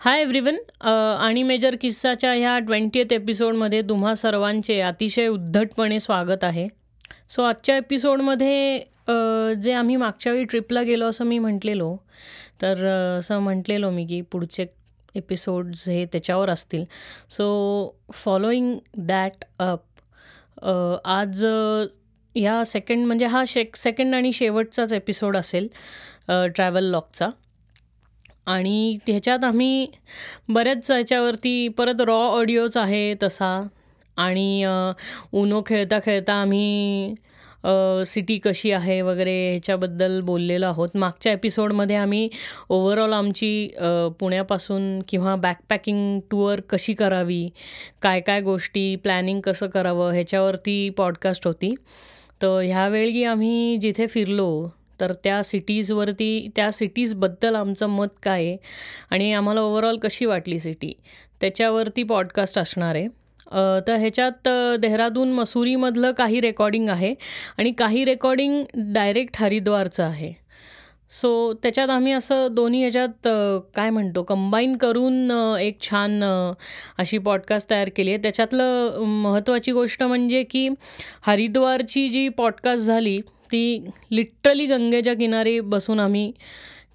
हाय everyone आणि major किस्साच्या ह्या ट्वेंटीएथ एपिसोडमध्ये तुम्हा सर्वांचे अतिशय उद्धटपणे स्वागत आहे. सो आजच्या एपिसोडमध्ये जे आम्ही मागच्या वेळी ट्रिपला गेलो असं मी म्हटलेलो तर असं म्हटलेलो मी की पुढचे एपिसोड्स हे त्याच्यावर असतील. सो फॉलोईंग दॅट अप आज ह्या सेकंड म्हणजे हा शेक सेकंड आणि शेवटचाच एपिसोड असेल ट्रॅव्हल लॉकचा आणि ह्याच्यात आम्ही बऱ्याच ह्याच्यावरती परत रॉ ऑडिओच आहे तसा. आणि उनो खेळता खेळता आम्ही सिटी कशी आहे वगैरे ह्याच्याबद्दल बोललेलो आहोत. मागच्या एपिसोडमध्ये आम्ही ओव्हरऑल आमची पुण्यापासून किंवा बॅकपॅकिंग टूअर कशी करावी काय काय गोष्टी प्लॅनिंग कसं करावं ह्याच्यावरती पॉडकास्ट होती. तर ह्यावेळी आम्ही जिथे फिरलो तर त्या सिटीजवरती त्या सिटीजबद्दल आमचं मत काय आहे? आणि आम्हाला ओव्हरऑल कशी वाटली सिटी त्याच्यावरती पॉडकास्ट असणार आहे. तर ह्याच्यात देहरादून मसुरीमधलं काही रेकॉर्डिंग आहे आणि काही रेकॉर्डिंग डायरेक्ट हरिद्वारचं आहे. सो त्याच्यात आम्ही असं दोन्ही ह्याच्यात काय म्हणतो कंबाईन करून एक छान अशी पॉडकास्ट तयार केली आहे. त्याच्यातलं महत्त्वाची गोष्ट म्हणजे की हरिद्वारची जी पॉडकास्ट झाली ती लिटरली गंगेच्या किनारी बसून आम्ही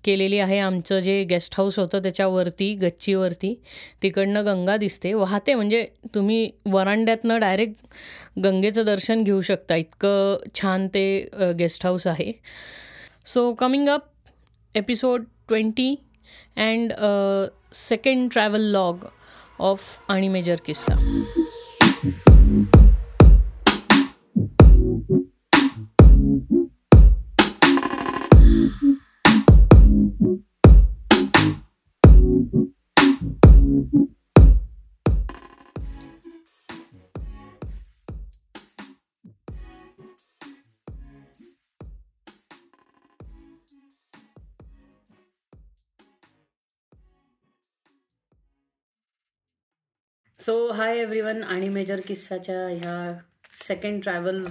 केलेली आहे आमचं जे गेस्ट हाऊस होतं त्याच्यावरती गच्चीवरती. तिकडनं गंगा दिसते. वाहते म्हणजे तुम्ही वरांड्यातनं डायरेक्ट गंगेचं दर्शन घेऊ शकता. इतकं छान ते गेस्ट हाऊस आहे. So coming up episode twenty and second travel log of आणि मेजर किस्सा सो हाय एव्हरीवन आणि मेजर किस्साच्या ह्या सेकंड ट्रॅव्हल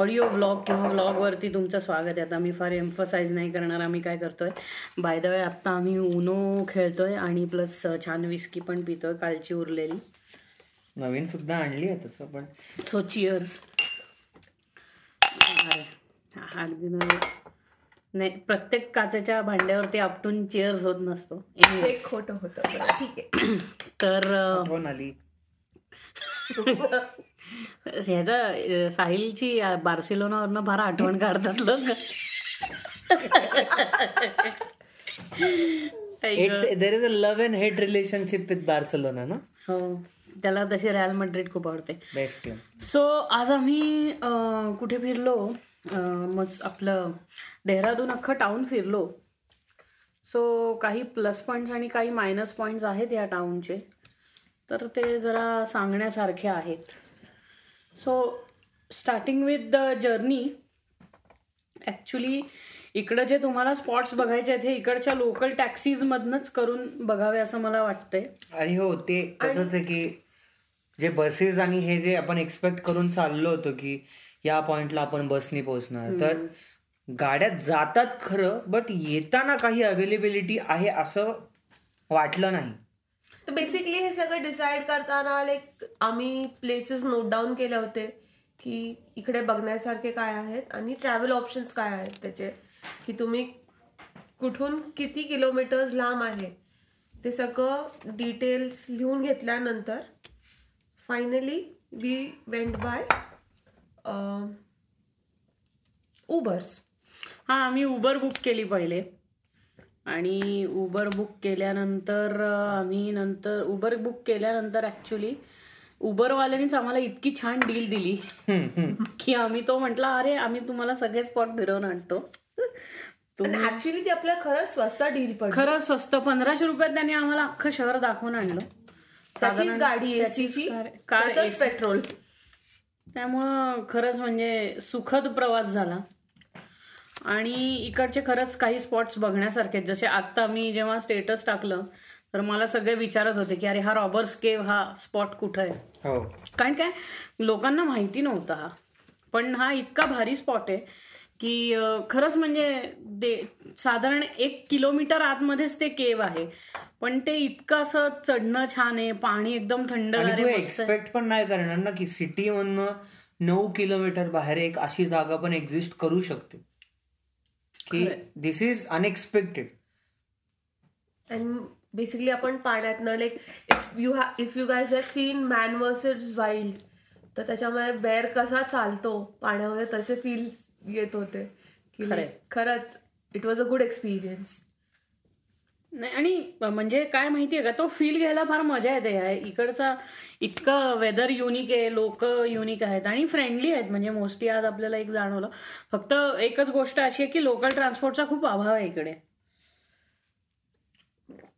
ऑडिओ व्लॉग किंवा व्लॉगवरती तुमचं स्वागत आहे. आता मी फार एम्फसाईज नाही करणार आम्ही काय करतोय. बाय द वे आत्ता आम्ही उनो खेळतोय आणि प्लस छान विस्की पण पितोय कालची उरलेली. नवीन सुद्धा आणली आहे तसं पण सो चिअर्स अगदी नाही प्रत्येक काचेच्या भांड्यावरती आपटून चेअर्स होत नसतो. खोटं होतं ठीक आहे. तर आली. ह्याचा साहिलची बार्सिलोनावरनं फार आठवण काढतात लोक. There is a love and hate relationship with Barcelona ना? हो. त्याला तशी रॅल मड्रिड खूप आवडते. बेस्ट सो आज आम्ही कुठे फिरलो? मग आपलं देहरादून अख्खं टाऊन फिरलो. सो काही प्लस पॉईंट्स आणि काही मायनस पॉईंट्स आहेत या टाऊनचे तर ते जरा सांगण्यासारखे आहेत. So starting with the journey actually इकडं जे तुम्हाला स्पॉट्स बघायचे आहेत हे इकडच्या लोकल टॅक्सीजमधनंच करून बघावे असं मला वाटतंय. आणि हो ते तसंच आहे की जे बसेस आणि हे जे आपण एक्सपेक्ट करून चाललो होतो की या पॉइंटला आपण बसनी पोहोचणार. तर गाड्या जातात खरं बट येताना काही अवेलेबिलिटी आहे असं वाटलं नाही. तर बेसिकली हे सगळं डिसाईड करताना लाईक आम्ही प्लेसेस नोट डाऊन केले होते की इकडे बघण्यासारखे काय आहेत आणि ट्रॅव्हल ऑप्शन्स काय आहेत त्याचे. की तुम्ही कुठून किती किलोमीटर्स लांब आहे ते सगळं डिटेल्स लिहून घेतल्यानंतर finally we went by Ubers हां आम्ही उबर बुक केली पहिले. आणि उबर बुक केल्यानंतर आम्ही नंतर उबर बुक केल्यानंतर ऍक्च्युली उबरवाल्यांनीच आम्हाला इतकी छान डील दिली. की आम्ही तो म्हटला अरे आम्ही तुम्हाला सगळे स्पॉट फिरवून आणतो. ऍक्च्युली ती आपल्याला खरंच स्वस्त डील पडली. खरं स्वस्त पंधराशे रुपयात त्यांनी आम्हाला अख्खं शहर दाखवून आणलं. त्याचीच गाडी कार पेट्रोल त्यामुळं खरंच म्हणजे सुखद प्रवास झाला. आणि इकडचे खरंच काही स्पॉट्स बघण्यासारखे जसे आत्ता मी जेव्हा स्टेटस टाकलं तर मला सगळे विचारत होते की अरे हा रॉबर्स केव हा स्पॉट कुठं आहे? हो. कारण काय? लोकांना माहिती नव्हता हा. पण हा इतका भारी स्पॉट आहे की खरंच म्हणजे ते साधारण एक किलोमीटर आतमध्येच ते केव आहे पण ते इतकं असं चढणं छान आहे पाणी एकदम आहे. एक्सपेक्ट पण नाही करणार ना की सिटी मधनं नऊ किलोमीटर बाहेर एक अशी जागा पण एक्झिस्ट करू शकते की. This is unexpected and basically आपण पाण्यातनं like if you if you guys have seen man versus wild तर त्याच्यामध्ये बेअर कसा चालतो पाण्यामध्ये तसे फील येत होते. खरंच it was a good experience नाही आणि म्हणजे काय माहितीये का तो फील घ्यायला फार मजा येते. इकडचा इतकं वेदर युनिक आहे लोक युनिक आहेत आणि फ्रेंडली आहेत. म्हणजे मोस्टली आज आपल्याला एक जाणवलं. फक्त एकच गोष्ट अशी आहे की लोकल ट्रान्सपोर्टचा खूप अभाव आहे इकडे.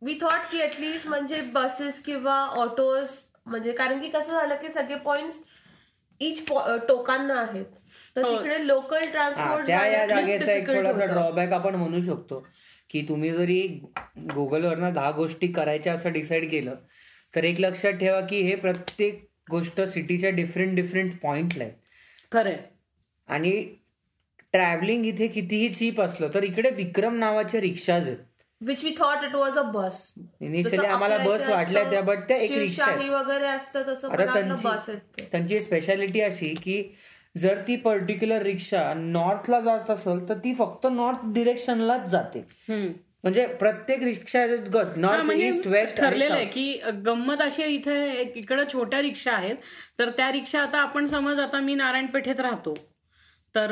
वी थॉट की ऍटलिस्ट म्हणजे बसेस किंवा ऑटोज म्हणजे कारण की कसं झालं की सगळे पॉइंट इच टोकांना आहेत. तर हो. तिकडे लोकल ट्रान्सपोर्ट त्या या जागेचा एक थोडासा ड्रॉबॅक आपण म्हणू शकतो की तुम्ही जरी गुगलवरनं दहा गोष्टी करायच्या असं डिसाईड केलं तर एक लक्षात ठेवा की हे प्रत्येक गोष्ट सिटीच्या डिफरंट डिफरंट पॉइंटला आहे खरंय. आणि ट्रॅव्हलिंग इथे कितीही चीप असलं तर इकडे विक्रम नावाच्या रिक्षाज आहेत. Which we thought it was a bus initially आम्हाला बस वाटल्या त्या बट त्या एक रिक्षा वगैरे असतं तसं. त्यांची स्पेशालिटी अशी की जर ती पर्टिक्युलर रिक्षा नॉर्थला जात असेल तर ती फक्त नॉर्थ डिरेक्शनलाच जाते. म्हणजे प्रत्येक रिक्षा नॉर्थ ईस्ट वेस्ट ठरलेलं आहे की गंमत अशी इथे एक- इकडं छोट्या रिक्षा आहेत तर त्या रिक्षा आता आपण समज आता मी नारायणपेठेत राहतो. तर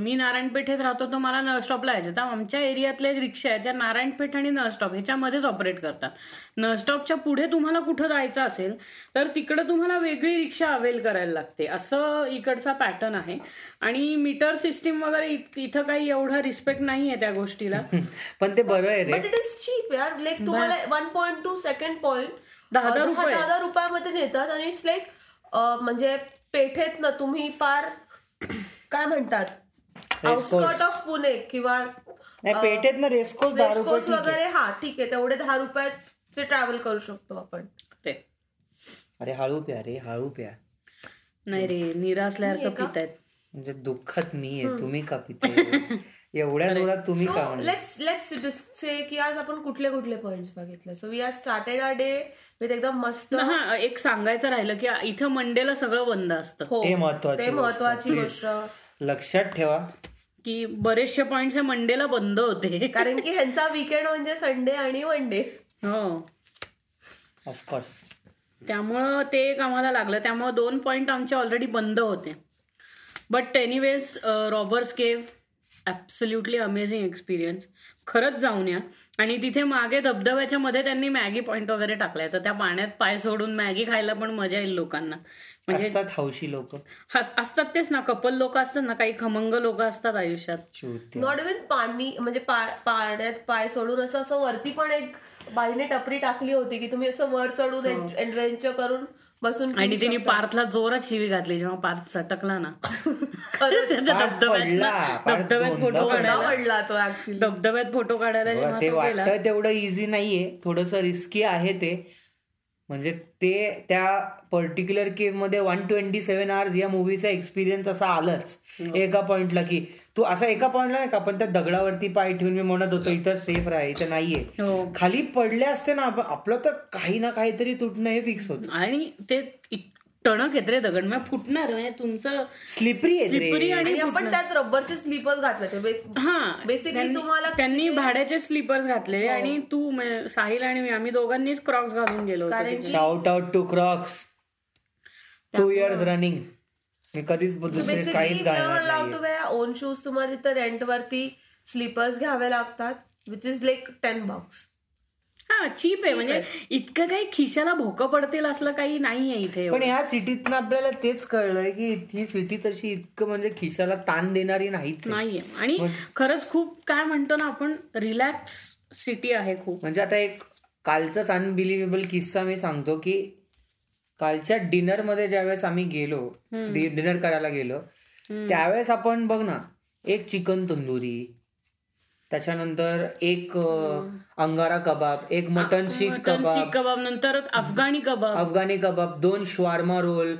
मी नारायणपेठेत राहतो तर मला नळस्टॉपला यायचं. तर आमच्या एरियातल्या रिक्षा आहेत त्या नारायणपेठ आणि नळस्टॉप ह्याच्यामध्येच ऑपरेट करतात. नळस्टॉपच्या पुढे तुम्हाला कुठं जायचं असेल तर तिकडं तुम्हाला वेगळी रिक्षा अवेल करायला लागते. असं इकडचा पॅटर्न आहे. आणि मीटर सिस्टीम वगैरे इथं काही एवढा रिस्पेक्ट नाही आहे त्या गोष्टीला. पण ते बरं आहे रे. बट इट इज चीप यार. लाईक तुम्हाला one point to second point दहा-. दहा रुपयामध्ये नेतात. आणि इट्स लाईक म्हणजे पेठेत ना तुम्ही पार काय म्हणतात? आउटस्कर्ट ऑफ पुणे किंवा नाही पेटेत ना ठीक आहे. वगैरे हा ठीक आहे. तेवढे दहा रुपयाचे ट्रॅव्हल करू शकतो आपण. ते. अरे हळू प्या रे हळू प्या. नाही रे निरा असल्यासारखं पितायत. म्हणजे दुःखात मी आहे तुम्ही का पिते एवढ्या जोरात तुम्ही का लेट्स लेट्स से की आज आपण कुठले कुठले पॉइंट्स बघितले. So we are started a day with एकदम मस्त हा एक सांगायचं राहिलं की इथं मंडेला सगळं बंद असतं. हो ते महत्वाची ते गोष्ट. महत्वाची Please. गोष्ट. लक्षात ठेवा. की बरेचसे पॉइंट हे मंडेला बंद होते. कारण की ह्यांचा विकेंड म्हणजे संडे आणि वनडे हो. ऑफकोर्स त्यामुळं ते एक आम्हाला लागलं. त्यामुळं दोन पॉइंट आमचे ऑलरेडी बंद होते. But anyways robbers cave absolutely amazing experience खरंच जाऊन या. आणि तिथे मागे धबधब्याच्या मध्ये त्यांनी मॅगी पॉइंट वगैरे टाकलाय. तर त्या पाण्यात पाय सोडून मॅगी खायला पण मजा येईल लोकांना. म्हणजे हौशी लोक. असतात तेच ना. कपल लोक असतात ना. काही खमंग लोक असतात आयुष्यात. नॉट इव्हन पाणी म्हणजे पाण्यात पाय सोडून असं असं वरती पण एक बाईने टपरी टाकली होती की तुम्ही असं वर चढून एडव्हेंचर करून बसून आणि तिने पार्थला जोरात शिवी घातली जेव्हा पार्थ सटकला ना. धबधब्यात फोटो. काढायला. तो ऍक्च्युली धबधब्यात फोटो काढायला जेव्हा ते तो गेला. वाटतं तेवढं इझी नाहीये. थोडस रिस्की आहे ते. म्हणजे ते त्या पर्टिक्युलर केवमध्ये वन ट्वेंटी सेव्हन आवर्स या मूवीचा एक्सपिरियन्स असा आलाच. एका पॉइंटला की तू असं एका पॉइंटला नाही का आपण त्या दगडावरती पाय ठेवून मी म्हणत होतो इथं सेफ राहा इथं नाहीये. हो. खाली पडले असते ना आपलं तर काही ना काहीतरी तुटणं हे फिक्स होत. आणि ते इत- टणक येत रे दगड म्हणजे फुटणार म्हणजे तुमचं स्लिपरी स्लिपरी आहे आणि आणि आपण त्यात रबरचे स्लीपर्स घातले हा. त्यांनी- तुम्हाला त्यांनी भाड्याचे स्लीपर्स घातले आणि तू साहिल आणि मी आम्ही दोघांनीच क्रॉक्स घालून गेलो होतो कारण तिथे. Shout out to Crocs two years running मी कधीच दुसरे काहीच घालणार अलाउड टू नाहीये. वेअर ओन शूज तुम्हाला तिथं रेंट वरती स्लीपर्स घ्यावे लागतात which is like ten bucks हा चीप आहे. म्हणजे इतकं काही खिशाला भोकं पडतील असलं काही नाहीये इथे पण ह्या सिटीतनं आपल्याला तेच कळलंय की ही सिटी तशी इतकं म्हणजे खिशाला ताण देणारी नाहीच. नाहीये. आणि खरंच खूप काय म्हणतो ना आपण रिलॅक्स सिटी आहे खूप. म्हणजे आता एक कालचाच अनबिलिव्हेबल किस्सा मी सांगतो की कालच्या डिनरमध्ये ज्यावेळेस आम्ही गेलो डिनर करायला गेलो त्यावेळेस आपण बघ ना एक चिकन तंदुरी त्याच्यानंतर एक अंगारा कबाब एक मटन शीख कबाब. कबाब नंतर अफगाणी कबाब. अफगाणी कबाब दोन श्वार्मा रोल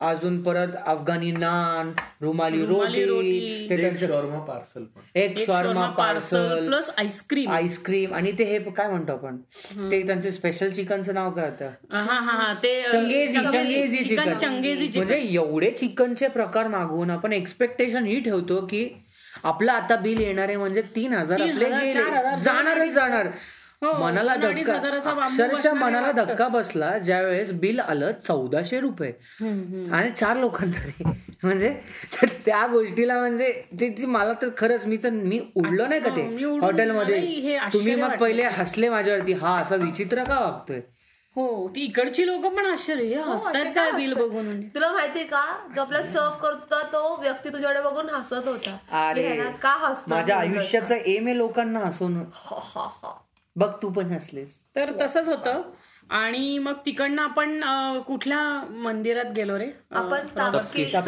अजून परत अफगाणी नान रुमाली रुमाली रोटी रोटी. ते शॉर्मा पार्सल पण. एक shawarma parcel plus ice cream. Ice cream. आणि ते हे काय म्हणतो आपण? ते त्यांचे स्पेशल चिकनचं नाव काय होतं हा हा हा चंगेजी चंगेजी चिकन चंगेजी चिकन. म्हणजे एवढे चिकनचे प्रकार मागवून आपण एक्सपेक्टेशन ही ठेवतो की आपलं आता बिल येणार आहे म्हणजे तीन हजार आपले जाणारच जाणार. मनाला दोन अडीच धक्का अक्षरशः मनाला धक्का बसला ज्यावेळेस बिल आलं चौदाशे रुपये. आणि चार लोकांचं. म्हणजे त्या गोष्टीला म्हणजे ते मला तर खरंच मी तर मी उडलो नाही का मी ते हे हॉटेलमध्ये. तुम्ही मग. पहिले हसले माझ्यावरती. हा असा विचित्र का वागतोय? हो ती इकडची लोक पण आश्चर्य. हो, हसतात काय का बिल? बघून? तुला माहितीये का? जो आपला सर्व करतो तो व्यक्ती तुझ्याकडे बघून हसत होता. अरे, का हसतो माझ्या आयुष्याचं एम आहे लोकांना हसवणं. बघ तू पण हसलेस. तर तसंच होतं. आणि मग तिकडनं आपण कुठल्या मंदिरात गेलो रे? आपण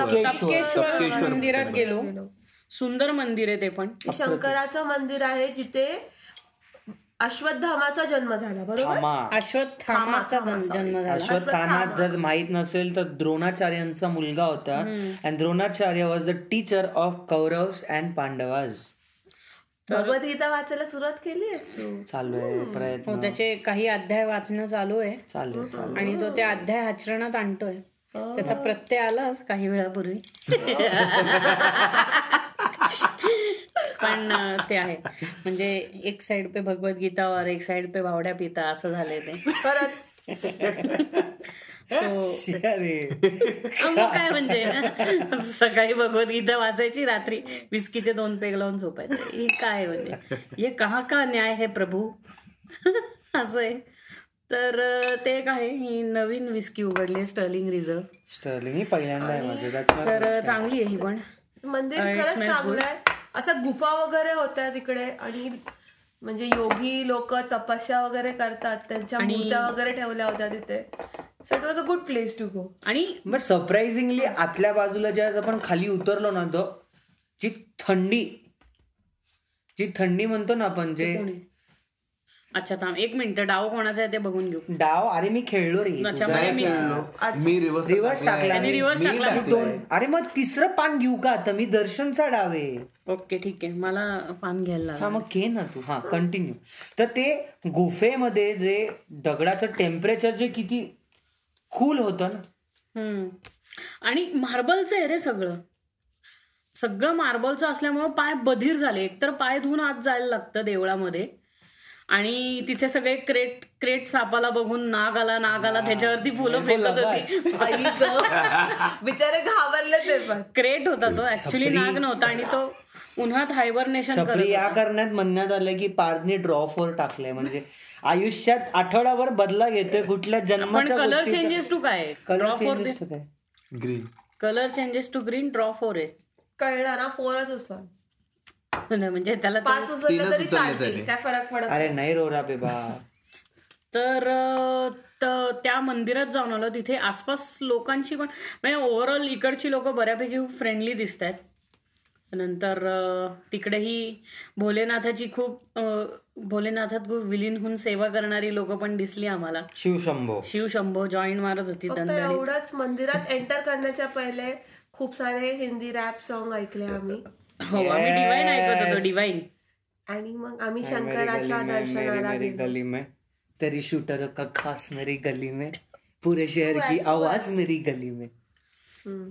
तपकेश्वर मंदिरात गेलो. सुंदर मंदिर आहे ते पण. शंकराचं मंदिर आहे जिथे अश्वत्थामाचा जन्म झाला बरोबर? अश्वत्थामाचा थामा, जन- जन्म झाला. अश्वत्थामा. जर माहीत नसेल तर द्रोणाचार्यांचा मुलगा होता. And Dronacharya was the teacher of Kauravs and Pandavas. Bhagavad Gita वाचायला सुरुवात केली आहेस तू चालू आहे हो प्रयत्न. त्याचे काही अध्याय वाचणं चालू आहे. चालू आणि तो त्या अध्याय आचरणात आणतोय. त्याचा प्रत्यय आलाच काही वेळापूर्वी. पण ते आहे. म्हणजे एक साइड पे भगवद्गीता और एक साइड पे भावड्या पिता असं झालंय ते. खरंच सो मग काय म्हणजे? सकाळी भगवद्गीता वाचायची रात्री विस्कीचे दोन पेग लावून झोपायचे. हे काय म्हणजे? हे कहा का न्याय है प्रभू? असं आहे. तर ते एक आहे. ही नवीन विस्की उघडली स्टर्लिंग रिझर्व. स्टर्लिंग ही पहिल्यांदा आहे तर. चांगली आहे ही पण. मंदिर Uh, असं गुफा वगैरे होत्या तिकडे आणि म्हणजे योगी लोक तपस्या वगैरे करतात त्यांच्या मूर्त्या वगैरे ठेवल्या होत्या तिथे so it was a good place to go आणि मग सरप्राइझिंगली आतल्या बाजूला ज्यावेळेस आपण खाली उतरलो ना तो जी थंडी जी थंडी म्हणतो ना आपण जे? अच्छा थांब एक मिनिट. डाव कोणाचा आहे ते बघून घेऊ. डाव? अरे मी खेळलो रे अच्छा, तुझा- म्हणजे मी- मी रिव्हर्स रिव्हर्स टाकला मी. रिव्हर्स टाकला. दोन अरे मग तिसरं पान घेऊ का? आता मी दर्शनचा डाव आहे. ओके ठीक आहे. मला पान घ्यायला हा. मग घे ना तू. हा कंटिन्यू तर ते गुफेमध्ये जे दगडाचं टेम्परेचर जे किती कूल होतं ना. हम्म. आणि मार्बलचं आहे रे सगळं. सगळं मार्बलचं असल्यामुळं पाय बधीर झाले. एकतर पाय धुवून आत जायला लागतं देवळामध्ये. आणि तिथे सगळे क्रेट क्रेट सापाला बघून नाग आला नाग आला त्याच्यावरती फुलं फेकत होती. बिचारे घाबरले ते पण. क्रेट होता तो. ऍक्च्युली नाग नव्हता आणि तो उन्हात हायबरनेशन करत या. करण्यात म्हणण्यात आलं की पार्टनी ड्रॉप वर टाकलंय. म्हणजे आयुष्यात आठवडाभर बदला घेतोय कुठल्या जन्माच्या कलर चेंजेस टू काय? कलर चेंजेस काय? Green colour changes to green draw four आहे कळलं ना फोरच नाही, म्हणजे त्याला पाच उचलले तरी चालतील. काय फरक पडत अरे नाही. रोरा बेबा तर त्या मंदिरात जाऊन आलो. तिथे आसपास लोकांची पण म्हणजे ओव्हरऑल इकडची लोक बऱ्यापैकी फ्रेंडली दिसत आहेत नंतर तिकडेही भोलेनाथाची खूप भोलेनाथात खूप विलीन होऊन सेवा करणारी लोक पण दिसली आम्हाला. शिवशंभो. शिवशंभो जॉईन मारत होती एवढंच मंदिरात एंटर करण्याच्या पहिले खूप सारे हिंदी रॅप सॉन्ग ऐकले आम्ही. हो आम्ही डिवाईन ऐकत होतो डिवाईन आणि मग आम्ही शंकराच्या दर्शनाला मेरी गेलो. में तेरी शूटर का खास मेरी गली में पूरे शहर की आवाज मेरी गली में हम्म.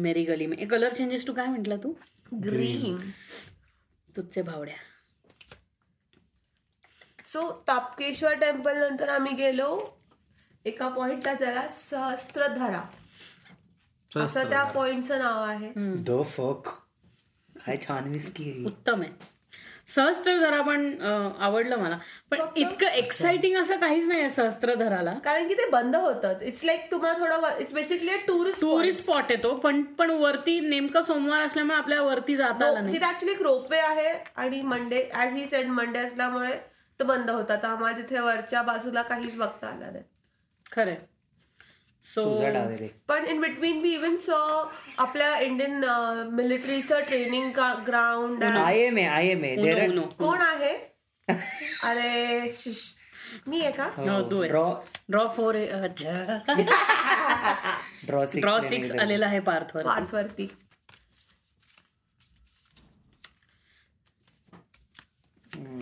मेरी गली में कलर चेंजेस तू काय म्हंटला तू? ग्रीन तुझचे भावड्या. सो तापकेश्वर टेम्पल नंतर आम्ही गेलो. एका पॉइंटला जरा सहस्त्रधरा. असं त्या पॉइंटचं नाव आहे. द फक काय छान विस्की आहे उत्तम आहे. सहस्त्रधरा पण आवडलं मला. पण इतकं एक्साइटिंग असं काहीच नाही आहे सहस्त्रधराला. कारण की ते बंद होतं इट्स लाईक तुम्हाला थोडं it's basically tourist tourist spot आहे तो पण पण वरती नेमकं सोमवार असल्यामुळे आपल्या वरती जाता आलं नाही. तिथे ऍक्च्युली एक रोपवे आहे आणि Monday as he said Monday असल्यामुळे तो बंद होता तर आम्हाला तिथे वरच्या बाजूला काहीच बघता आलं नाही. खरंय. सो पण in between we even saw आपल्या Indian मिलिटरीचं training ground I M A I M A कोण आहे? अरे शिश. मी आहे का? ड्रॉ ड्रॉ फोर अच्छा. ड्रॉ सिक्स आलेला आहे पार्थवर पार्थवरती.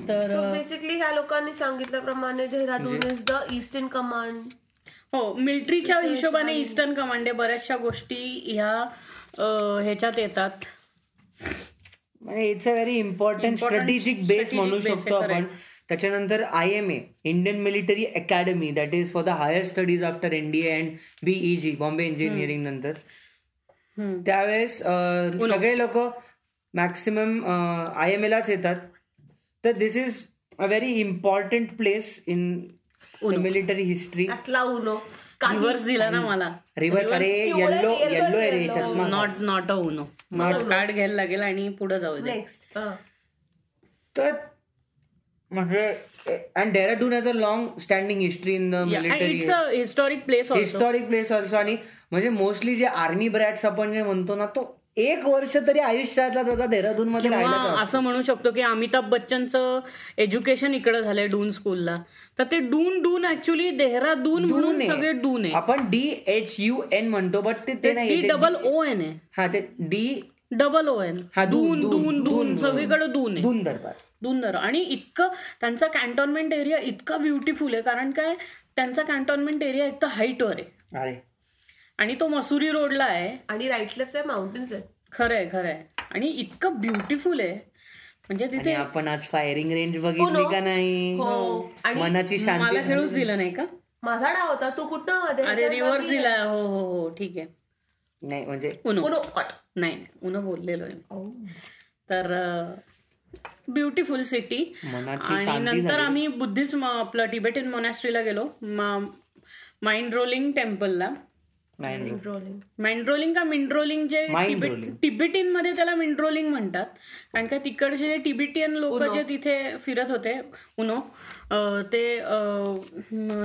तर बेसिकली ह्या लोकांनी सांगितल्याप्रमाणे Dehradun is the eastern command हो मिलिटरीच्या हिशोबाने ईस्टर्न कमांड आहे बऱ्याचशा गोष्टी ह्या ह्याच्यात येतात. म्हणजे it's a very important strategic base strategic म्हणू base शकतो आपण. त्याच्यानंतर I M A Indian military academy that is for the higher studies after NDA and BEG Bombay engineering नंतर. हम्म. त्यावेळेस सगळे लोक मॅक्सिमम आय एम एलाच येतात. तर this is a very important place in military history Uno. Reverse दिला ना मला. रिव्हर्स अरे येल्लो येल्लो आहे रे चष्मा. Not not a Uno not card घ्यायला लागेल आणि पुढे जाऊ दे. नेक्स्ट तर म्हणजे and Dehradun has a long standing history in the military it's a historic place historic place also आणि म्हणजे मोस्टली जे आर्मी ब्रॅट्स आपण जे म्हणतो ना तो एक वर्ष तरी आयुष्यातला त्याचा देहरादून मध्ये असं म्हणू शकतो की अमिताभ बच्चनचं एज्युकेशन इकडे झालंय डून स्कूलला तर ते डून डून ऍक्च्युली देहरादून म्हणून सगळे डून आहे. आपण डी एच यू एन म्हणतो बट ते नाही डी डबल ओ एन आहे. हा ते डी डबल ओ एन हा, दून, दून दून, दून दून सगळीकडे दून आहे. दून दरबार. दुंदर आणि इतकं त्यांचा कॅन्टोन्मेंट एरिया इतका ब्युटिफुल आहे कारण काय? त्यांचा कॅन्टोन्मेंट एरिया एक तर हाईटवर आहे. आणि तो मसुरी रोडला आहे. आणि राईट लेफ्ट साईड माउंटेन्स आहेत. खरंय खरंय. आणि इतकं ब्युटिफुल आहे. म्हणजे आणि तिथे आपण आज फायरिंग रेंज बघितली का नाही? हो. आणि मनाची शांती मला खेळूच दिलं नाही का? माझा डाव होता. तू कुठं अरे रिव्हर्स दिला. हो हो हो. ठीक आहे. नाही म्हणजे. नाही उनो बोललेलो आहे. तर ब्युटिफुल सिटी मनाची आणि नंतर. आम्ही बुद्धिस्ट आपलं टिबेटियन मोनॅस्ट्रीला गेलो. माइंड रोलिंग टेम्पलला नाही रोलिंग मँड्रोलिंग का मिंड्रोलिंग जे. टिबेटियनमध्ये त्याला मिंड्रोलिंग म्हणतात. कारण का तिकडचे जे टिबेटियन लोक जे तिथे फिरत होते उनो ते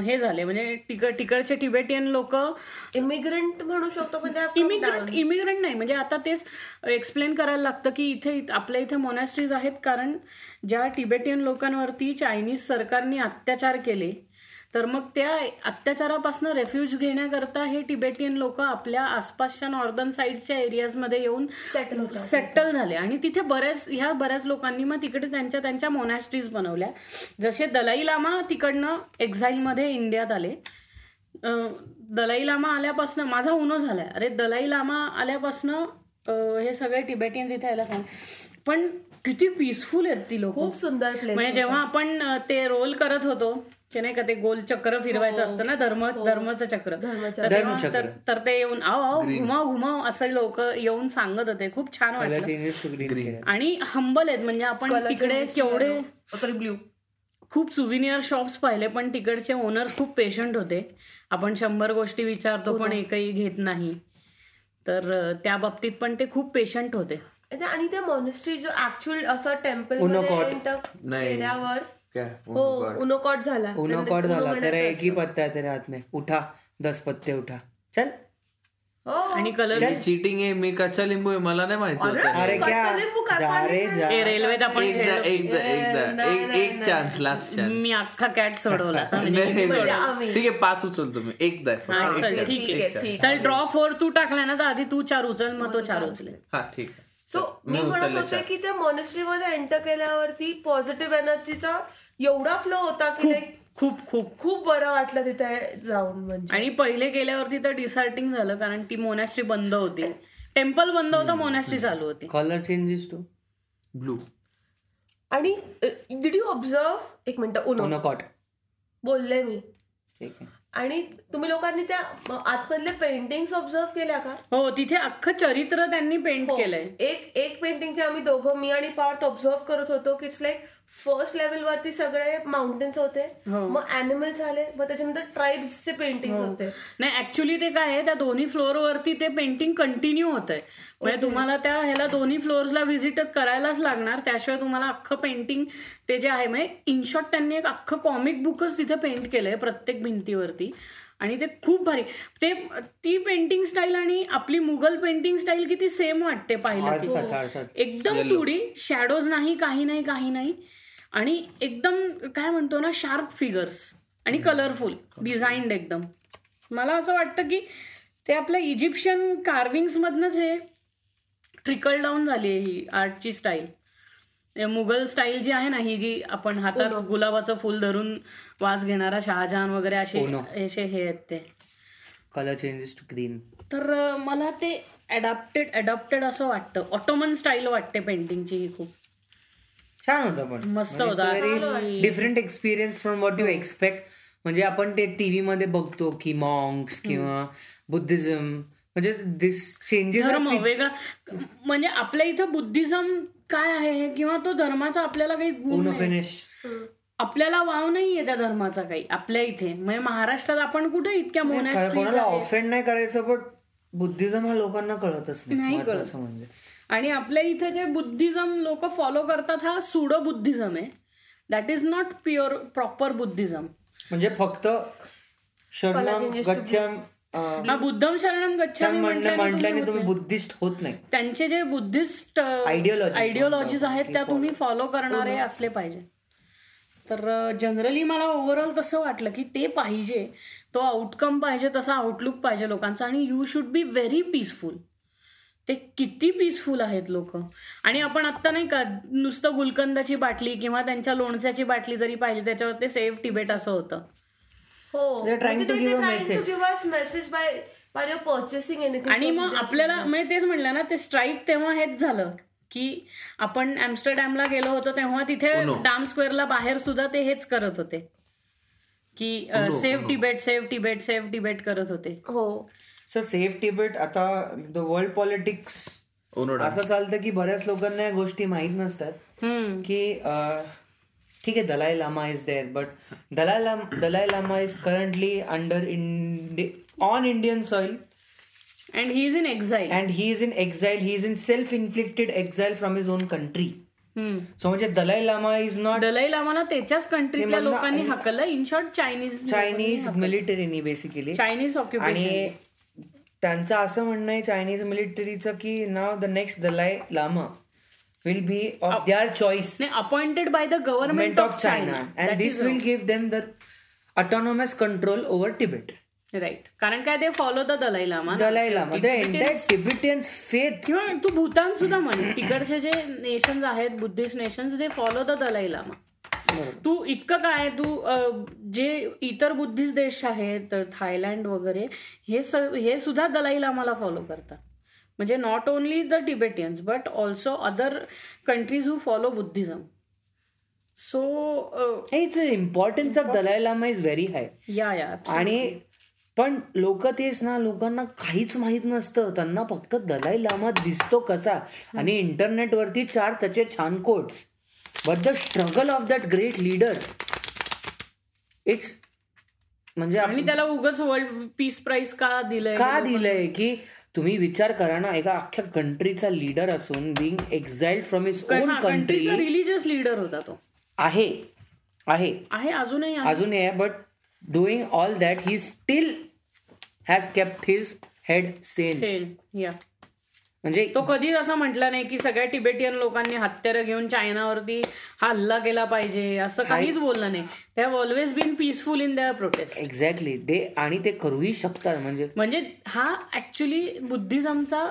हे झाले. म्हणजे तिकड तिकडचे टिबेटियन लोक इमिग्रंट म्हणू शकतो पण इमिग्रंट इमिग्रंट नाही. म्हणजे आता तेच एक्सप्लेन करायला लागतं की इथे आपल्या इथे मोनॅस्ट्रीज आहेत. कारण ज्या टिबेटियन लोकांवरती चायनीज सरकारने अत्याचार केले तर मग त्या अत्याचारापासून रेफ्युज घेण्याकरता हे टिबेटियन लोक आपल्या आसपासच्या नॉर्दर्न साईडच्या एरियाजमध्ये येऊन सेटल झाले. आणि तिथे बऱ्याच ह्या बऱ्याच लोकांनी मग तिकडे त्यांच्या त्यांच्या मोनॅस्ट्रीज बनवल्या. जसे दलाई लामा तिकडनं एक्झाईलमध्ये इंडियात आले. दलाई लामा आल्यापासनं माझा उनो झालाय. अरे दलाई लामा आल्यापासनं हे सगळे टिबेटियन्स इथे यायला सांग. पण किती पीसफुल आहेत ती लोक. खूप सुंदर म्हणजे जेव्हा आपण ते रोल करत होतो ते नाही का ते गोल चक्र फिरवायचं असतं ना धर्म धर्माचं चक्र. तर ते येऊन आव आव घुमाव घुमाव असं लोक येऊन सांगत होते. खूप छान वाटलं. आणि हंबल आहेत. म्हणजे आपण तिकडे केवढे ब्ल्यू खूप सुविनियर शॉप्स पाहिले पण तिकडचे ओनर्स खूप पेशंट होते. आपण शंभर गोष्टी विचारतो पण एकही घेत नाही. तर त्या बाबतीत पण ते खूप पेशंट होते. आणि ते मॉनेस्ट्री जो ऍक्च्युअल असं टेम्पल. केल्यावर क्या? हो उनोकॉट झाला. उनोकॉट झाला. तेरा एक ही पत्ता है तेरे हाथ में उठा. दस पत्ते उठा. चल. हो. आणि कलर चिटिंग आहे मी कच्चा लिंबू आहे मला नाही माहिती होतं. अरे क्या? रेल्वेत आपण एकदा खेळलो. एकदा एकदा. एक चान्स लास्ट चान्स मी अख्खा कॅट सोडवला. ठीक आहे पाच उचलतो मी एकदा हा, ठीक ठीक आहे, चल ड्रॉ फोर तू टाकलाय ना तर आधी तू चार उचल मग तो चार उचले हा ठीक सो मी म्हणत होते. की त्या मॉनेस्ट्री मध्ये एंटर केल्यावरती पॉझिटिव्ह एनर्जीचा एवढा फ्लो होता की खूप खूप खूप. बरं वाटलं तिथे जाऊन म्हणजे. आणि पहिले गेल्यावरती तर डिसार्टिंग झालं कारण ती मोनॅस्ट्री बंद होती. टेम्पल बंद होतं मोनॅस्ट्री चालू होती. कलर चेंजेस टू ब्लू आणि डिड यू ऑब्झर्व एक मिनिट उनो उनोकॉट बोलले मी. ठीक आहे. आणि तुम्ही लोकांनी त्या अ, आतमधले पेंटिंग ऑब्झर्व केल्या का? हो तिथे अख्खं चरित्र त्यांनी पेंट हो. केलंय. एक एक पेंटिंगचे आम्ही दोघं मी आणि पार्थ ऑब्झर्व करत होतो की इट्स लाईक फर्स्ट लेवल वरती सगळे माउंटेन्स होते. हो. मग अॅनिमल झाले मग त्याच्यानंतर ट्राईब्सचे पेंटिंग होते. नाही ऍक्च्युली ते काय आहे त्या दोन्ही फ्लोअर वरती ते पेंटिंग कंटिन्यू होत आहे म्हणजे तुम्हाला त्या ह्याला दोन्ही फ्लोअर्सला व्हिजिट करायलाच लागणार त्याशिवाय तुम्हाला अख्खं पेंटिंग ते जे आहे म्हणजे इन शॉर्ट त्यांनी एक अख्खं कॉमिक बुकच तिथे पेंट केलंय प्रत्येक भिंतीवरती. आणि ते खूप भारी. ते ती पेंटिंग स्टाईल आणि आपली मुघल पेंटिंग स्टाईल किती सेम वाटते पाहिलं की. एकदम टुडी शॅडोज नाही काही नाही काही नाही. आणि एकदम काय म्हणतो ना शार्प फिगर्स आणि कलरफुल डिझाईन्ड एकदम. मला असं वाटतं की ते आपल्या इजिप्शियन कार्विंग्स मधनच हे ट्रिकल डाऊन झाली आहे ही आर्टची स्टाईल मुघल स्टाईल जी आहे ना ही जी आपण हातात गुलाबाचं फुल धरून वास घेणारा शहाजहान वगैरे असे हो. असे हे आहेत ते. कलर चेंजेस टू ग्रीन तर मला ते अडॅप्टेड अडॉप्टेड असं वाटतं. ऑटोमन स्टाईल वाटते पेंटिंगची ही खूप. छान होतं पण. मस्त होता. Different experience from what you expect म्हणजे आपण ते टीव्ही मध्ये बघतो की मॉंग्स किंवा बुद्धिझम. म्हणजे दिस चेंजेस धर्म वेगळा. म्हणजे आपल्या इथं बुद्धिझम काय आहे हे? किंवा तो धर्माचा आपल्याला काही गुण नाही. फिनिश आपल्याला वाव नाहीये त्या धर्माचा काही आपल्या इथे. म्हणजे महाराष्ट्रात आपण कुठे इतक्या मोनॅस्ट्रीज ऑफेंड नाही करायचं पण बुद्धिझम हा लोकांना कळतच नाही. नाही महत्वाचं म्हणजे. आणि आपल्या इथे जे बुद्धिझम लोक फॉलो करतात हा सुडो बुद्धिझम आहे. That is not pure proper Buddhism. म्हणजे फक्त शरणम गच्छम अं, हा बुद्धम शरणम गच्छामी म्हटल्याने तुम्ही बुद्धिस्ट होत नाही. त्यांचे जे बुद्धिस्ट Ideologies आयडिओलॉजीज आहेत त्या तुम्ही फॉलो करणारे असले पाहिजे. तर जनरली मला ओव्हरऑल तसं वाटलं की ते पाहिजे तो आउटकम पाहिजे तसा आउटलुक पाहिजे लोकांचा. आणि you should be very peaceful ते किती पीसफुल आहेत लोक. आणि आपण आत्ता नाही का नुसतं गुलकंदाची बाटली किंवा त्यांच्या लोणच्याची बाटली जरी पाहिली त्याच्यावर ते सेव्ह टिबेट असं होतं. हो. एनिथिंग आणि मग आपल्याला म्हणजे तेच म्हटलं ना ते स्ट्राईक तेव्हा हेच झालं की आपण ऍम्स्टरडॅमला गेलो होतो तेव्हा तिथे Oh. डाम स्क्वेअरला बाहेर सुद्धा ते हेच करत होते. की Oh, save Tibet save Tibet save Tibet करत होते. हो. सर सेफ टिबेट आता द वर्ल्ड पॉलिटिक्स असं चालतं की बऱ्याच लोकांना या गोष्टी माहीत नसतात. हम्म. की ठीक आहे Dalai Lama is there but Dalai Lama Dalai Lama is currently under on Indian soil and he is in exile and he is in exile he is in self inflicted exile from his own country so म्हणजे Dalai Lama is not Dalai लामाला त्याच्याच कंट्रीतल्या नाही, मला- लोकांनी हकललं in short Chinese Chinese मिलिटरीनी basically Chinese occupation त्यांचं असं म्हणणं आहे चायनीज मिलिटरीचं की नाव the next Dalai Lama will be of their choice appointed by the government of China and this will give them the autonomous control over Tibet right कारण काय ते follow the Dalai Lama. Dalai Lama Tibetans faith किंवा तू भूतान सुद्धा म्हण तिकडचे जे nations आहेत Buddhist nations they follow the Dalai Lama तू इतकं काय तू जे इतर बुद्धिस्ट देश आहेत थायलंड वगैरे हे हे सुद्धा दलाई लामाला फॉलो करतात. म्हणजे not only the Tibetans but also other countries who follow Buddhism so its importance of Dalai Lama is very high या या आणि पण लोक तेच ना लोकांना काहीच माहीत नसतं. त्यांना फक्त दलाई लामा दिसतो कसा. आणि इंटरनेटवरती चार त्याचे छान quotes but the struggle of that great leader it's म्हणजे आणि त्याला उगाच वर्ल्ड पीस प्राइज का दिलंय? का दिलंय की तुम्ही विचार करा ना एका अख्ख्या कंट्रीचा लीडर असून being exiled from his own country कंट्रीचा religious leader होता तो. आहे आहे. आहे अजूनही आहे. अजून आहे but doing all that he still has kept his head sane या म्हणजे तो कधीच असं म्हटला नाही की सगळ्या टिबेटियन लोकांनी हत्यारं घेऊन चायनावरती हा हल्ला केला पाहिजे असं काहीच बोललं नाही. ते have always been peaceful in their protest exactly ते आणि ते करूही शकतात म्हणजे म्हणजे हा ऍक्च्युली बुद्धिझमचा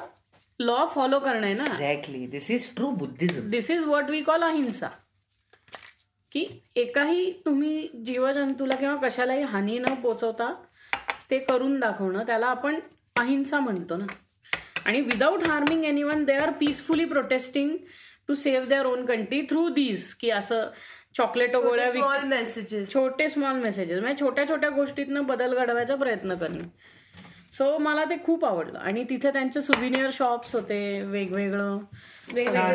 लॉ फॉलो करणं आहे ना. Exactly this is true Buddhism this is what we call ahimsa की एकाही तुम्ही जीवजंतूला किंवा कशालाही हानी न पोचवता ते करून दाखवणं त्याला आपण अहिंसा म्हणतो ना. आणि without harming anyone they are peacefully protesting to save their own country through these की असं चॉकलेट गोळ्या स्मॉल मेसेजेस छोटे स्मॉल मेसेजेस म्हणजे छोट्या छोट्या गोष्टीतनं बदल घडवायचा प्रयत्न करणं. सो मला ते खूप आवडलं. आणि तिथे त्यांचे सुविनियर शॉप्स होते वेगवेगळं.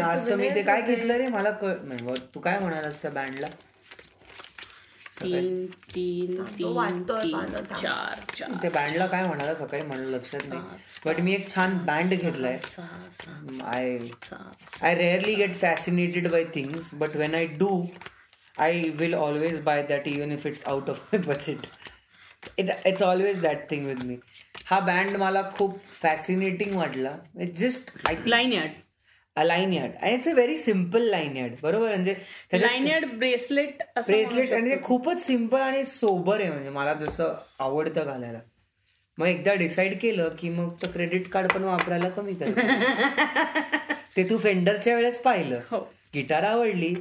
आज तर मी ते काय घेतलं रे? मला तू काय म्हणालास त्या बँडला बँडला काय म्हणाल सकाळी? म्हणलं लक्षात नाही. बट मी एक छान बँड घेतलाय. I I rarely get fascinated by things but when I do I will always buy that even if it's out of my budget it it's always that thing with me हा band मला खूप fascinating वाटला. It just I clean at line yard आणि it's a very simple line yard बरोबर? म्हणजे line yard bracelet bracelet आणि ते खूपच सिंपल आणि सोबर आहे म्हणजे मला जसं आवडतं घालायला. मग एकदा डिसाईड केलं की मग तर क्रेडिट कार्ड पण वापरायला कमी कर ते तू फेंडरच्या वेळेस पाहिलं. हो. गिटार आवडली.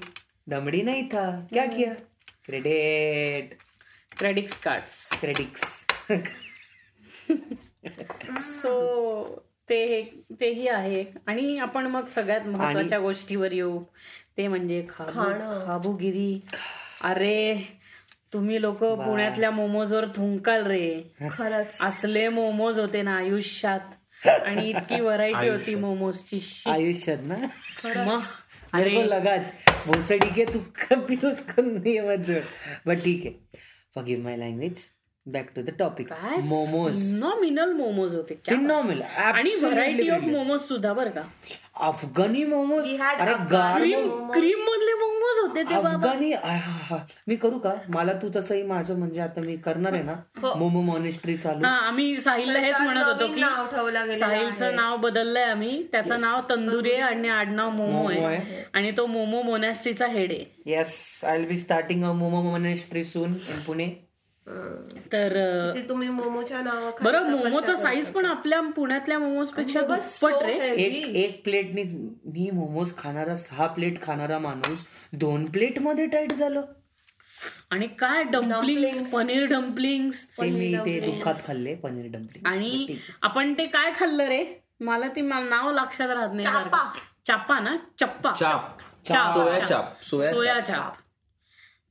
दमडी नाही था. क्या KIA? Credit credits cards credits so ते तेही आहे. आणि आपण मग सगळ्यात महत्त्वाच्या गोष्टीवर येऊ. ते म्हणजे खाबू खाबूगिरी. अरे तुम्ही लोक पुण्यातल्या मोमोजवर थुंकाल रे. खरंच. असले मोमोज होते ना आयुष्यात. आणि इतकी व्हरायटी होती मोमोजची. आयुष्यात ना? मग? मेरे को लगाच भोसडी के तू कभी उसको नहीं मत जोड़. बट ठीक है forgive my language back to the topic momos. Nominal momos होते. क्या फिनॉमिनल आणि व्हरायटी ऑफ मोमोज सुद्धा बरं का. अफगाणी मोमोज. क्रीम मधले मोमोज होते ते बाबा. अफगाणी आहा. मी करू का? मला तू तसंही माझं म्हणजे आता मी करणार आहे ना? मोमो मॉनेस्ट्री चालू. हा आम्ही साहिलला हेच म्हणत होतो की साहिलचं नाव बदललंय आम्ही. त्याचं नाव तंदुरी आणि आडनाव मोमो मोमो आहे. आणि तो मोमो मोनॅस्ट्रीचा हेड आहे. Yes I will be starting a momo monastery soon in Pune तर तुम्ही मोमोच्या नाव बरं मोमोचा साईज पण आपल्या पुण्यातल्या मोमोजपेक्षा दुप्पट रे. एक एक प्लेटनी मी मोमोज खाणारा सहा प्लेट खाणारा माणूस दोन प्लेटमध्ये टाईट झालो. आणि काय डम्पलिंग पनीर डम्पलिंग्स ते मी ते दुःखात खाल्ले पनीर डम्पलिंग आणि आपण ते काय खाल्लं रे? मला ती नाव लक्षात राहत नाही. चापा. ना? चप्पा. चाप. चाप. सोया चाप. सोया सोया चाप.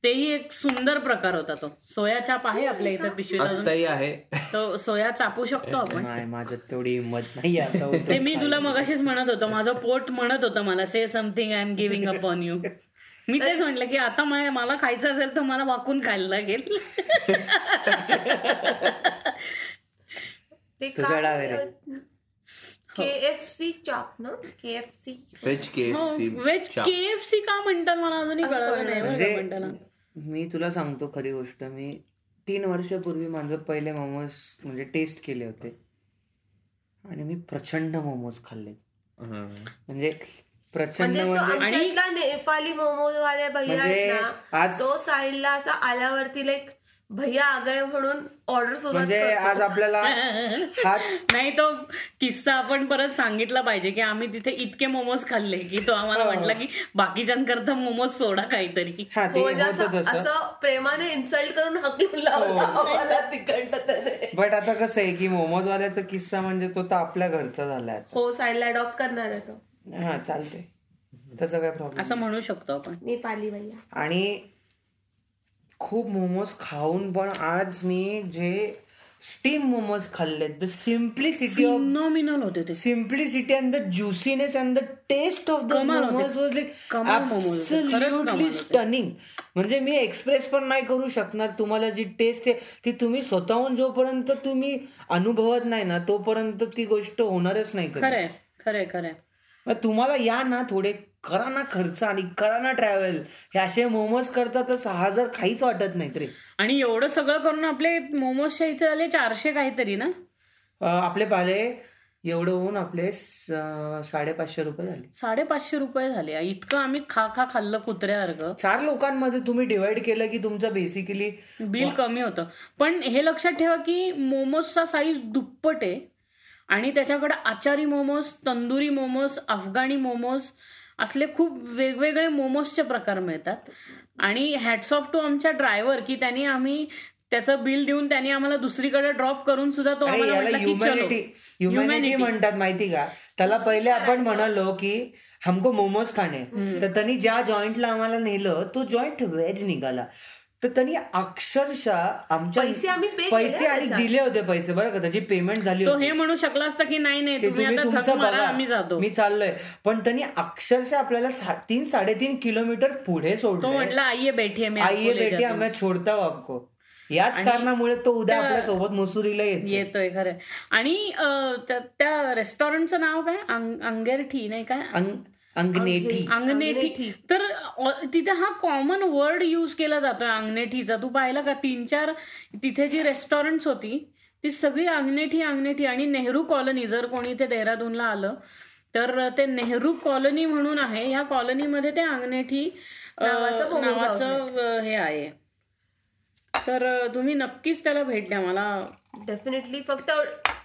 तेही एक सुंदर प्रकार होता तो. सोया चाप आहे आपल्या इथं आत्ताही आहे. तो सोया चापू शकतो आपण. नाही माझ्यात तेवढी हिंमत नाही आता होतं. ते मी तुला मगाशीच म्हणत होतो माझं पोट म्हणत होतं मला say something I am giving up on you मी तेच म्हटलं की आता मला खायचं असेल तर मला वाकून खायला लागेल. ते तुझा डाव आहे रे. के एफ सी चाप ना K F C veg KFC का म्हणतात मला? अजूनही कळलं नाही बरं का म्हणताना. म्हणजे मी तुला सांगतो खरी गोष्ट. मी तीन वर्षापूर्वी माझं पहिले मोमोज म्हणजे टेस्ट केले होते. आणि मी प्रचंड मोमोज खाल्ले. म्हणजे प्रचंड म्हणजे म्हणजे नेपाली मोमोज वाले भैया तो साहिलला असा आल्यावरती लाईक भैया आगय म्हणून ऑर्डर म्हणजे आज आपल्याला हा नाही तो किस्सा आपण परत सांगितला पाहिजे की आम्ही तिथे इतके मोमोज खाल्ले की तो आम्हाला म्हटला की बाकीच्यांकरता मोमोज सोडा काहीतरी. हा ते म्हणजे होतं असं प्रेमाने इन्सल्ट करून हाकलून लावला आम्हाला तिकडनं त्याने बट आता कसं आहे की मोमोज वाल्याचा किस्सा म्हणजे तो तर आपल्या घरचा झालाय हो साहिलला अडॉप्ट करणार आहे तो. हा चालते त्याचा काय प्रॉब्लेम असं म्हणू शकतो आपण. नेपाली भैया. आणि खूप मोमोज खाऊन पण आज मी जे स्टीम मोमोज खाल्लेत द सिम्प्लिसिटी ऑफ नॉमिनल होते ते कमाल होते. momos was like कमाल momos होते. खरंच कमाल absolutely होते. stunning म्हणजे मी एक्सप्रेस पण नाही करू शकणार तुम्हाला जी टेस्ट आहे ती तुम्ही स्वतःहून जोपर्यंत तुम्ही अनुभवत नाही ना तोपर्यंत ती गोष्ट होणारच नाही कधी. खरंय खरंय खरंय मग तुम्हाला या ना थोडे करा ना खर्च आणि करा ना ट्रॅव्हल हे असे मोमोज करता तर सहा हजार काहीच वाटत नाही तरी आणि एवढं सगळं करून आपले मोमोजच्या इथे झाले चारशे काहीतरी ना? आपले पाले एवढं होऊन आपले साडेपाचशे रुपये झाले. साडेपाचशे रुपये झाले. इतकं आम्ही खा खा खाल्लं कुत्र्यासारखं चार लोकांमध्ये तुम्ही डिवाइड केलं की तुमचं बेसिकली बिल कमी होतं. पण हे लक्षात ठेवा की मोमोजचा साईज दुप्पट आहे. आणि त्याच्याकडे आचारी मोमोज तंदुरी मोमोज अफगाणी मोमोज असले खूप वेगवेगळे मोमोजचे प्रकार मिळतात. आणि हॅट्स ऑफ टू आमच्या ड्रायव्हर की त्यांनी आम्ही त्याचं बिल देऊन त्यांनी आम्हाला दुसरीकडे ड्रॉप करून सुद्धा तो ह्युमॅनिटी ह्युमॅनिटी म्हणतात माहिती का? त्याला पहिले आपण म्हणालो की हमको मोमोज खाणे. तर त्यांनी ज्या जॉईंटला आम्हाला नेलं तो जॉईंट व्हेज निघाला. तर त्यांनी अक्षरशः आमच्या पैसे आम्ही पैसे आणि. दिले होते पैसे बरं का? त्याची पेमेंट झाली तो हे म्हणू शकला असता की नाही नाही जातो. मी चाललोय. पण त्यांनी अक्षरशः आपल्याला तीन साडेतीन किलोमीटर पुढे तो सोडलं म्हटलं आइये बैठिये मी आइये बेटी आम्ही छोडता आपको याच कारणामुळे तो उद्या आपल्यासोबत मसुरीला येतो येतोय खरं आणि त्या- रेस्टॉरंटचं नाव काय? अंग- अंगेरठी नाही काय? अंगनेठी. अंगनेठी. तर तिथे हा कॉमन वर्ड यूज केला जातोय अंगनेठीचा. तू पाहिला का? तीन चार तिथे जी रेस्टॉरंट्स होती ती सगळी अंगनेठी अंगनेठी. आणि नेहरू कॉलनी जर कोणी इथे देहरादूनला आलं तर ते नेहरू कॉलनी म्हणून आहे. या कॉलनीमध्ये ते अंगनेठी नावाचं हे आहे. तर तुम्ही नक्कीच त्याला भेट द्या मला. डेफिनेटली फक्त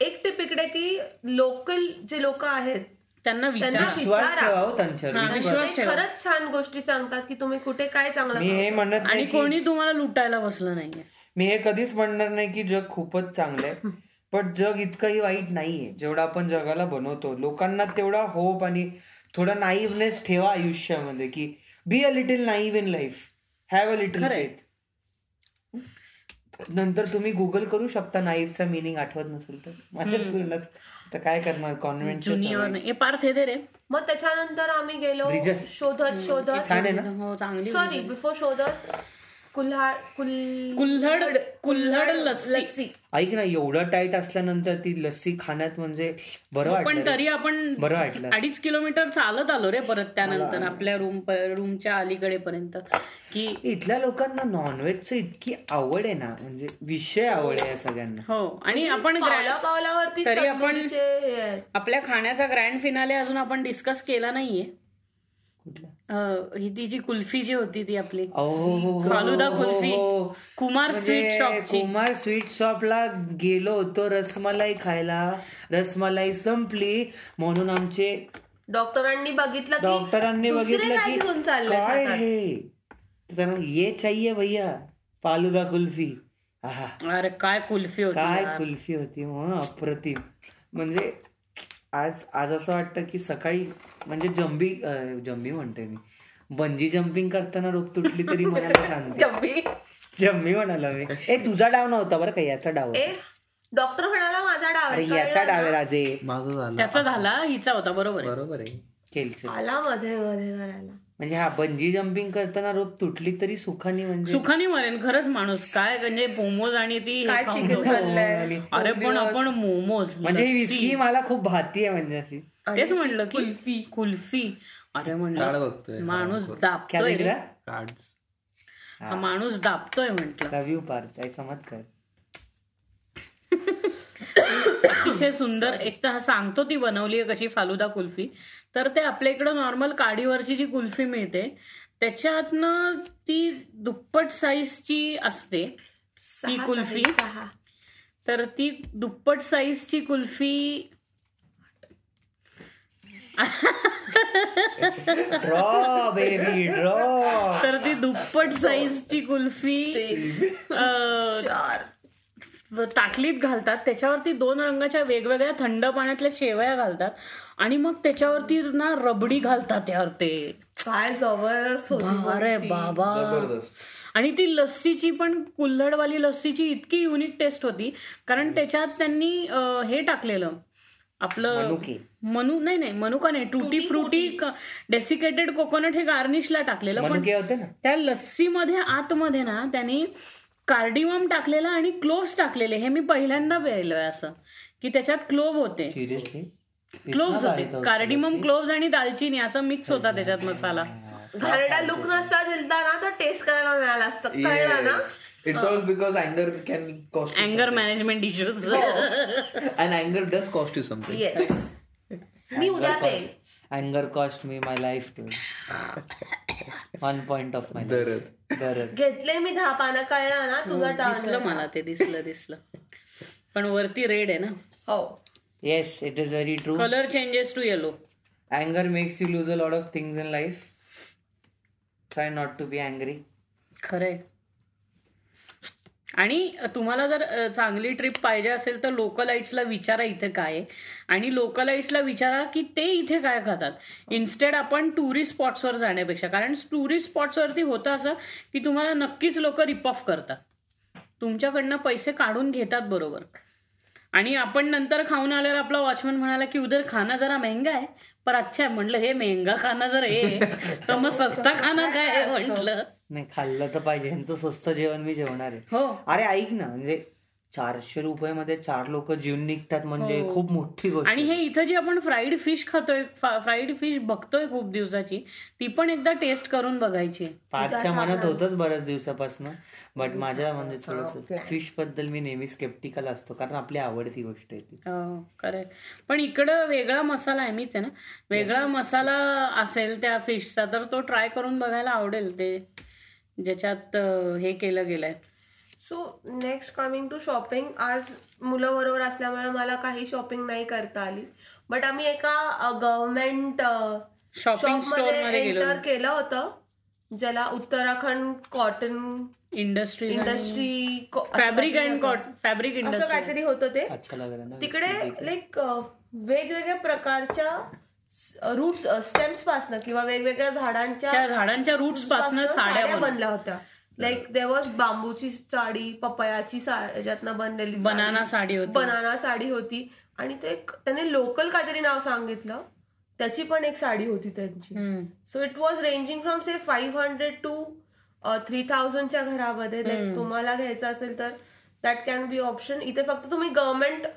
एक टिप इकडे की लोकल जे लोक आहेत त्यांना विश्वास. ठेवा हो त्यांच्यावर विश्वास ठेवा. खरंच छान गोष्टी सांगतात की तुम्ही कुठे काय चांगलं मी हे म्हणत आणि कोणी तुम्हाला लुटायला बसलं नाहीये. मी हे कधीच म्हणणार नाही की जग खूपच चांगलं आहे. पण जग इतकंही वाईट नाहीये जेवढं आपण जगाला बनवतो. लोकांना तेवढा होप आणि थोडा नाईवनेस ठेवा आयुष्यामध्ये की be a little naive in life have a little खरंय. फेथ नंतर तुम्ही गुगल करू शकता नाईफचा मिनिंग आठवत नसेल तर. माझ्या तुलनात तर काय करणार? कॉन्व्हेंट ज्युनियर हे पार्थ हे दे रे मग त्याच्यानंतर आम्ही गेलो. शोधत शोधत. ना? हो चांगली सॉरी बिफोर शोधत. कुल्हाड कुल कुल्हड कुल्हड लस्सी. ऐक ना एवढं टाईट असल्यानंतर ती लस्सी खाण्यात म्हणजे बरं हो, पण. तरी आपण बरं वाटलं. अडीच किलोमीटर चालत आलो रे परत त्यानंतर आपल्या रूम रूमच्या अलीकडे पर्यंत की इथल्या लोकांना नॉनव्हेजची इतकी आवड आहे ना म्हणजे विषय आवड आहे या सगळ्यांना. हो आणि आपण पावला ग्रँड पावलावरती तरी आपण- हे. आपल्या खाण्याचा ग्रँड फिनाले अजून आपण डिस्कस केला नाहीये. ही ती जी कुल्फी जी होती ती आपली. हो, हो, हो, फालुदा कुल्फी. हो. कुमार स्वीट म्हणजे शॉपची. कुमार स्वीट शॉपला गेलो होतो रसमलाई खायला. रसमलाई संपली म्हणून आमचे डॉक्टरांनी बघितलं की डॉक्टरांनी दुसरे बघितलं की काय हे? त्यांना ये चाहिए भैया फालुदा कुल्फी. आहा. अरे काय कुल्फी होती काय. कुल्फी होती मग अप्रतिम. म्हणजे आज आज असं वाटतं की सकाळी म्हणजे जंबी अं, जंबी म्हणतोय मी. बंजी जम्पिंग करताना रोग तुटली तरी मनाला शांती. जम्बी जम्मी म्हणाला मी. ए तुझा डाव नव्हता बरं का याचा डाव ए डॉक्टर म्हणाला माझा डाव अरे आहे. याचा डाव आहे? राजे. माझं झालं. त्याचा झाला हिचा होता बरोबर आहे. बरोबर आहे. आला मध्ये मध्ये करायला म्हणजे हा बंजी जम्पिंग करताना रोग तुटली तरी सुखाने म्हणजे सुखाने मरेन खरंच माणूस. काय म्हणजे मोमोज आणि ती काय खाऊन चिकन ठेवतो. खाल्लंय? अरे पण आपण मोमोज म्हणजे ही मला खूप भाती आहे म्हणजे अशी. तेच म्हणलं की कुल्फी. कुल्फी. अरे कार्ड म्हणलं बघतोय माणूस क्या दाबतोय हा माणूस दाबतोय म्हंटल. लव यू पार्थ ऐसा मत कर. अतिशय सुंदर. एक तर हा सांगतो ती बनवली आहे कशी फालुदा कुल्फी. तर ते आपल्या इकडं नॉर्मल काडीवरची जी कुल्फी मिळते त्याच्यातनं ती दुप्पट साईजची असते ती कुल्फी. तर ती दुप्पट साईजची कुल्फी ड्रॉ बेबी ड्रॉ तर ती दुप्पट साईजची कुल्फी ताटलीत घालतात. त्याच्यावरती दोन रंगाच्या वेगवेगळ्या थंड पाण्यातल्या शेवया घालतात. आणि मग त्याच्यावरती ना रबडी घालतात त्यावर ते. काय अरे बाबा जबरदस्त. आणि ती लस्सीची पण कुल्हडवाली लस्सीची इतकी युनिक टेस्ट होती. कारण त्याच्यात त्यांनी हे टाकलेलं. आपलं मनुके. मनु नाही नाही मनुका नाही टुटी फ्रुटी डेसिकेटेड कोकोनट हे गार्निशला टाकलेलं. पण मनुके होते ना? त्या लस्सीमध्ये आतमध्ये ना त्यांनी कार्डिमम टाकलेला आणि क्लोव्स टाकलेले. हे मी पहिल्यांदा पाहिलंय असं. की त्याच्यात क्लोव्ह होते. क्लोव्स होते. कार्डिमम क्लोव्स आणि दालचिनी असं मिक्स होता त्याच्यात मसाला. घाणेरडा लुक नसता दिलता ना तर टेस्ट करायला मिळाला असतं. कळलं ना? It's all because अँगर can cost अँगर management issues and अँगर does cost you something मी उद्या pen अँगर cost me my life to one point of माय दरद गरज घेतले मी दहा पानं कळलं ना? तुझा दिसलं टाळ मला ते दिसलं दिसलं. पण वरती रेड आहे ना? हो. Yes it is very true colour changes to yellow अँगर makes you lose a lot of things in life try not to be angry खरंय. आणि तुम्हाला जर चांगली ट्रिप पाहिजे असेल तर लोकलाइट्सला विचारा इथे काय आहे. आणि लोकलाइट्सला विचारा की ते इथे काय खातात. इन्स्टेड आपण टुरिस्ट स्पॉट्सवर जाण्यापेक्षा कारण टुरिस्ट स्पॉट्सवरती होतं असं की तुम्हाला नक्कीच लोक रिप ऑफ करतात. तुमच्याकडनं पैसे काढून घेतात बरोबर. आणि आपण नंतर खाऊन आल्यावर आपला वॉचमन म्हणाला की उधर खाना जरा महंगा आहे. पर अच्छा आहे म्हटलं हे महंगा खाना जर हे तर मग सस्ता खाना काय म्हटलं. नाही खाल्लं तर पाहिजे. ह्यांचं स्वस्त जेवण मी जेवणार आहे. हो. अरे ऐक ना म्हणजे चारशे रुपये मध्ये चार लोक जीवन निघतात म्हणजे खूप मोठी गोष्ट आणि हे इथं जी आपण फ्राईड फिश खातोय फ्राईड फिश बघतोय खूप दिवसाची ती पण एकदा टेस्ट करून बघायची. पाचच्या मनात होतच बऱ्याच दिवसापासून बट माझ्या म्हणजे थोडस फिशबद्दल मी नेहमी स्केप्टिकल असतो कारण आपली आवडती गोष्ट आहे ती. करेक्ट हो, पण इकडं वेगळा मसाला आहे मीच आहे ना. वेगळा मसाला असेल त्या फिशचा तर तो ट्राय करून बघायला आवडेल ते ज्याच्यात हे केलं गेलंय. So next coming to shopping आज मुलं बरोबर असल्यामुळे मला काही शॉपिंग नाही करता आली. बट आम्ही एका गव्हर्नमेंट शॉपिंग स्टोरमध्ये गेलो. एंटर केलं होतं. ज्याला Uttarakhand cotton industry industry fabric and cot fabric असं इंडस्ट्री काहीतरी होतं ते. अच्छा लग रहा है ना तिकडे लाईक वेगवेगळ्या प्रकारच्या रूट्स स्टेम्स पासनं किंवा वेगवेगळ्या झाडांच्या त्या झाडांच्या रूट्सपासून साड्या. बनल्या होत्या. लाईक देवॉज बांबूची साडी पपयाची याच्यातनं बनलेली साडी, बनाना साडी होती. बनाना साडी होती. आणि ते एक- त्याने लोकल काहीतरी नाव सांगितलं. त्याची पण एक साडी होती त्यांची. So it was ranging from say five hundred to three थाउजंडच्या घरामध्ये. तुम्हाला घ्यायचं असेल तर दॅट कॅन बी ऑप्शन इथे फक्त तुम्ही गव्हर्नमेंट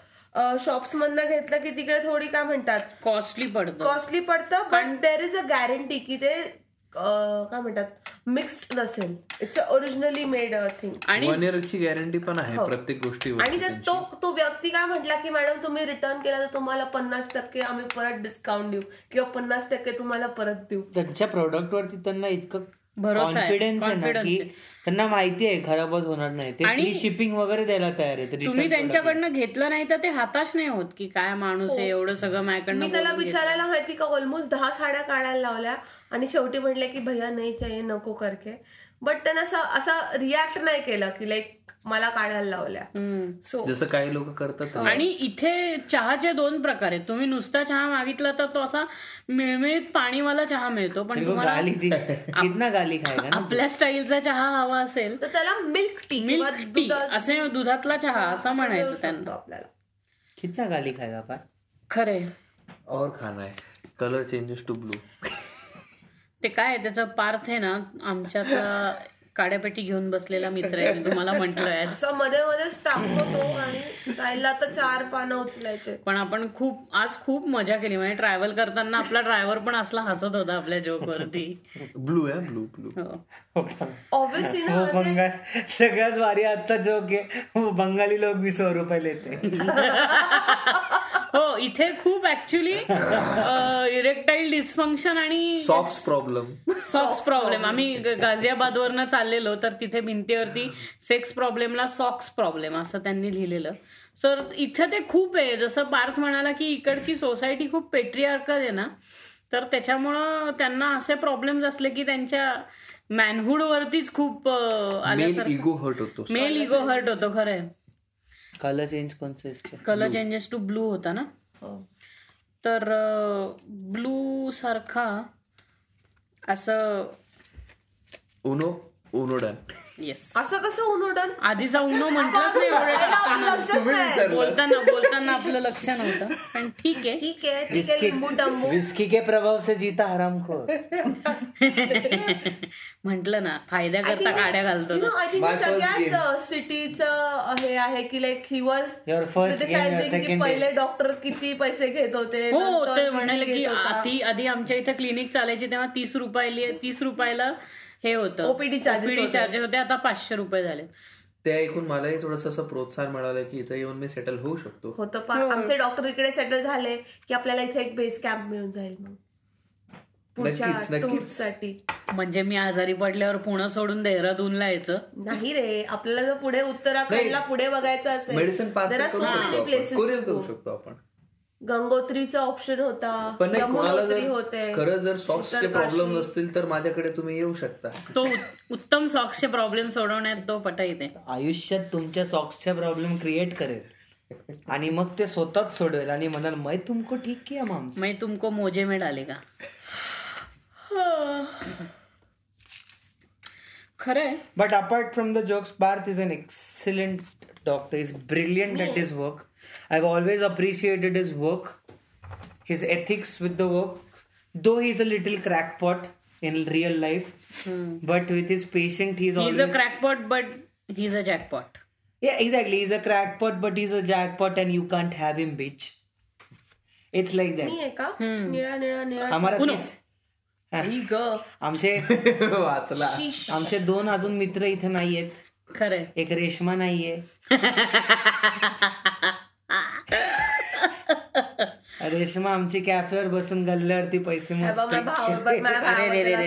शॉप्स मधनं घेतलं की तिकडे थोडी काय म्हणतात? कॉस्टली पडतो. कॉस्टली पडतं पण देर इज अ गॅरंटी की ते काय म्हणतात मिक्स्ड नसेल. इट्स ओरिजिनली मेड थिंग आणि वन इयर ची गॅरंटी पण आहे हो. प्रत्येक गोष्टीवर आणि ते तो व्यक्ती काय म्हटला की मॅडम तुम्ही रिटर्न केला तर तुम्हाला पन्नास टक्के आम्ही परत डिस्काउंट देऊ किंवा पन्नास टक्के तुम्हाला परत देऊ. त्यांच्या प्रोडक्ट वरती त्यांना इतकं कॉन्फिडन्स की. त्यांना माहिती आहे खराबच होणार नाही. ते शिपिंग वगैरे द्यायला तयार आहे तर तुम्ही त्यांच्याकडनं घेतलं नाही तर ते हाताश नाही होत की काय माणूस आहे एवढं सगळं मी माझ्याकडनं त्याला बोलून घेतलं. विचारायला माहिती का ऑलमोस्ट दहा साड्या काढायला लावल्या. आणि शेवटी म्हटले की भैया नाही चाहिए नको करके. बट त्यानं असं असा रिॲक्ट नाही केलं की लाईक मला काढायला लावल्या. सो जसं काही लोक करतात आणि इथे चहाचे दोन प्रकार आहेत. तुम्ही नुसता चहा मागितला तर तो असा मिळमिळीत पाणीवाला चहा मिळतो पण तेरे को तुम्हाला गाली दी कितना गाली खाएगा ना? आपल्या स्टाईलचा चहा हवा असेल तर त्याला मिल्क टी मिल्क टी असे दुधातला चहा असं म्हणायचं त्यांना. आपल्याला. कितना गाली खाएगा पाय? खरे और खाना आहे कलर चेंजेस टू ब्लू ते काय त्याचं पार्थ आहे ना आमच्यातला काड्यापेटी घेऊन बसलेला मित्र आहे तुम्हाला म्हटलंय. असं मध्ये मध्येच टाकतो तो आणि साईडला तर चार पानं उचलायचे. पण आपण खूप आज खूप मजा केली. म्हणजे ट्रॅव्हल करताना आपला ड्रायव्हर पण असला हसत होता आपल्या जोक वरती ब्लू आहे ब्लू ब्लू हो. ऑब्विसली ना वो असे बंगाल सगळ्यात भारी आजचा जोक आहे बंगाली लोक भी सौ रुपये लेते. हो इथे खूप ऍक्च्युली इरेक्टाईल डिस्फंक्शन आणि सॉक्स प्रॉब्लेम सॉक्स प्रॉब्लेम आम्ही गाझियाबाद वरनं चाललेलो तर तिथे भिंतीवरती सेक्स प्रॉब्लेमला सॉक्स प्रॉब्लेम असं त्यांनी लिहिलेलं. सर इथे ते खूप आहे. जसं पार्थ म्हणाला की इकडची सोसायटी खूप पेट्रियार्कल आहे ना तर त्याच्यामुळं त्यांना असे प्रॉब्लेम्स असले की त्यांच्या मॅनहुड वरतीच खूप आल्यासारखं. इगो हर्ट होतो. मेल इगो हर्ट होतो खरंय. कलर चेंज कौन सा इसका कलर चेंजेस टू ब्लू होता ना? हो. तर ब्लू सारखा असं उनो उनो डन येस असं कसं उन्होडन? आधीचा उन्नो म्हटलंच नाही. एवढ्या बोलताना बोलताना आपलं लक्ष नव्हतं. पण ठीक आहे. ठीक आहे ठीक आहे विस्की लिंबू टंबू विस्की के प्रभाव से जीता हराम को म्हंटल ना फायद्याकरता गाड्या घालतो तो. आय थिंक My first सगळ्यात सिटीचं हे आहे की लाईक ही वॉज पहिले डॉक्टर किती पैसे घेत होते हो ते म्हणाले की. आधी आधी आमच्या इथे क्लिनिक चालायची तेव्हा तीस रुपयाला तीस रुपयाला हे होतं. Charges होते. चार्जेस होते. आता पाचशे रुपये झाले ते ऐकून मलाही थोडस असं प्रोत्साहन मिळालं की इथं येऊन मी सेटल होऊ शकतो. होतं पा आमचे डॉक्टर इकडे सेटल झाले की आपल्याला इथे एक बेस कॅम्प मिळून जाईल मग. साठी. म्हणजे मी आजारी पडल्यावर पुणे सोडून देहरादूनला यायचं. नाही रे आपल्याला जर पुढे उत्तराखंडला पुढे बघायचं असेल मेडिसिन पार्सल there are करू so शकतो many आपण. गंगोत्रीचा ऑप्शन होता पण खरं जर सॉक्सचे. प्रॉब्लेम असतील तर माझ्याकडे तुम्ही येऊ शकता. तो उत- उत्तम सॉक्सचे प्रॉब्लेम सोडवण्यात तो पटाईते आयुष्यात तुमच्या सॉक्सचे प्रॉब्लेम क्रिएट करेल. आणि मग ते स्वतःच सोडवेल आणि म्हणाल मै तुमको ठीक किया माम्स मैं तुमको मोजे में डालेगा. खरंय. But apart from the jokes, Barth is an excellent doctor. He's brilliant at his work. I've always appreciated his work, his ethics with the work. Though he's a little crackpot in real life, but with his patient, he's he always is a crackpot but he is a jackpot yeah, exactly. He's a crackpot, but he's a jackpot, and you can't have him, bitch. It's like मी that. आहे का निळा निळा निळा आमचे वाचला. आमचे दोन अजून मित्र इथे नाहीयेत खरंय एक रेशमा नाहीये रेशमा रेश्मा आमची कॅफेवर बसून गल्ल्यावरती पैसे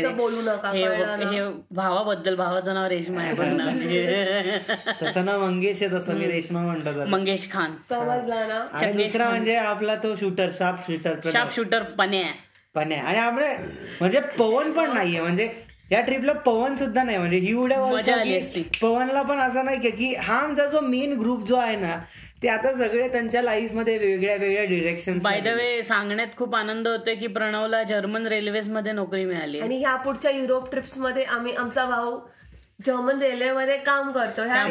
बोलू नका हे भावाबद्दल भावाचं नाव रेशमा आहे पण ना तसं ना मंगेश आहे तसं मी रेश्मा म्हणतो. मंगेश खान. समजला ना? दुसरा म्हणजे आपला तो shooter sharp shooter sharp shooter पण्या पण आहे आणि आपले म्हणजे पवन पण नाहीये म्हणजे या ट्रिपला पवन सुद्धा नाही. म्हणजे ही उड्या मजा आली की असती. पवनला पण असं नाही का की हा आमचा जो मेन ग्रुप जो आहे ना ते आता सगळे त्यांच्या लाईफमध्ये वेगळ्या वेगळ्या डिरेक्शन बाय द वे सांगण्यात खूप आनंद होतोय की प्रणवला जर्मन रेल्वेजमध्ये नोकरी मिळाली. आणि ह्या पुढच्या युरोप ट्रिप्समध्ये आम्ही आमचा भाऊ जर्मन रेल्वे मध्ये काम करतो ह्या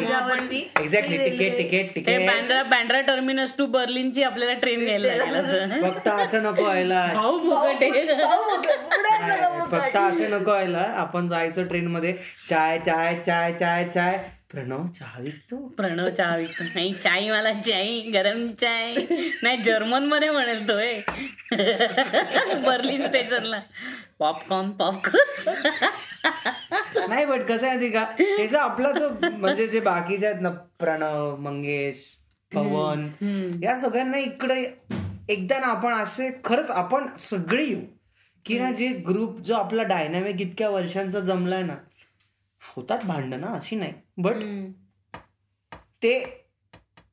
एक्झॅक्टली तिकीट तिकीट हे ticket Bandra Bandra terminus to बर्लिनची आपल्याला ट्रेन घ्यायला फक्त असं नको व्हायला भाऊ फुकट आहे. फक्त असं नको व्हायला आपण जायचो ट्रेन मध्ये चाय चाय चाय चाय चाय प्रणव चहा विकतो प्रणव चहा विकतो नाही चाय मला चाय गरम चाय नाही जर्मनमध्ये म्हणेल तो हे. बर्लिन स्टेशनला पॉपकॉर्न पॉपकॉर्न नाही बट कसं आहे माहिती का? त्याचा आपला जो म्हणजे जे बाकीचे आहेत ना प्रणव मंगेश पवन या सगळ्यांना इकडे एकदा ना आपण असे खरंच आपण सगळे येऊ. की ना जे ग्रुप जो आपला डायनामिक इतक्या वर्षांचा जमलाय ना होतात भांडणं ना अशी नाही. बट ते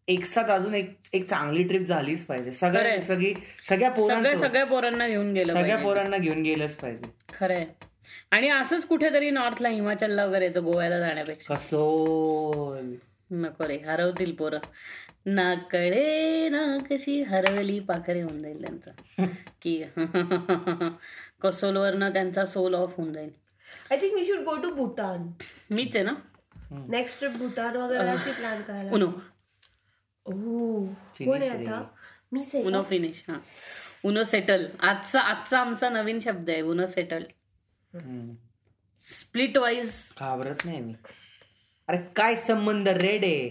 एक साथ अजून एक एक चांगली ट्रिप झालीच पाहिजे. सगळ्या. सगळी सगळ्या सगळ्या पोरांना सगळ्या पोरांना घेऊन गेलं सगळ्या. पोरांना घेऊन गेलंच पाहिजे. खरंय. आणि असंच कुठेतरी नॉर्थला हिमाचलला वगैरे येतं गोव्याला जाण्यापेक्षा. कसोल. नको रे हरवतील पोरं. ना कळे ना कशी हरवली पाखरे होऊन जाईल त्यांचं. की कसोलवरनं त्यांचा सोल ऑफ होऊन जाईल. I think we should go to Bhutan मीच आहे ना? नेक्स्ट ट्रिप भूटान वगैरे अशी प्लॅन करायला. कोण आहे आता? मीच आहे उनो फिनिश हा. उनो सेटल आजचा आजचा आमचा नवीन शब्द आहे उनो सेटल. स्प्लिट वाईज घाबरत नाही मी. अरे काय संबंध रेड आहे?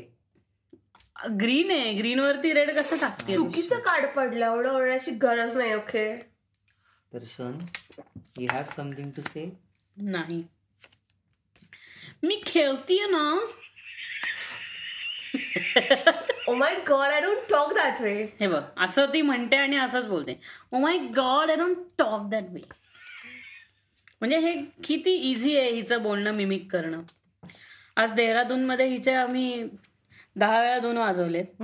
ग्रीन आहे. ग्रीन वरती रेड कसं टाकते? चुकीचं कार्ड पडलं. एवढं ओरडायची गरज नाही okay Darshan you have something to say नाही. मी खेळतीये ना ओ my God I don't talk that way हे बघ असं ती म्हणते आणि असंच बोलते. ओ my God I don't talk that way म्हणजे हे किती इझी आहे हिचं बोलणं मिमिक करणं. आज देहरादून मध्ये हिचे आम्ही दहा वेळा दोन वाजवलेत.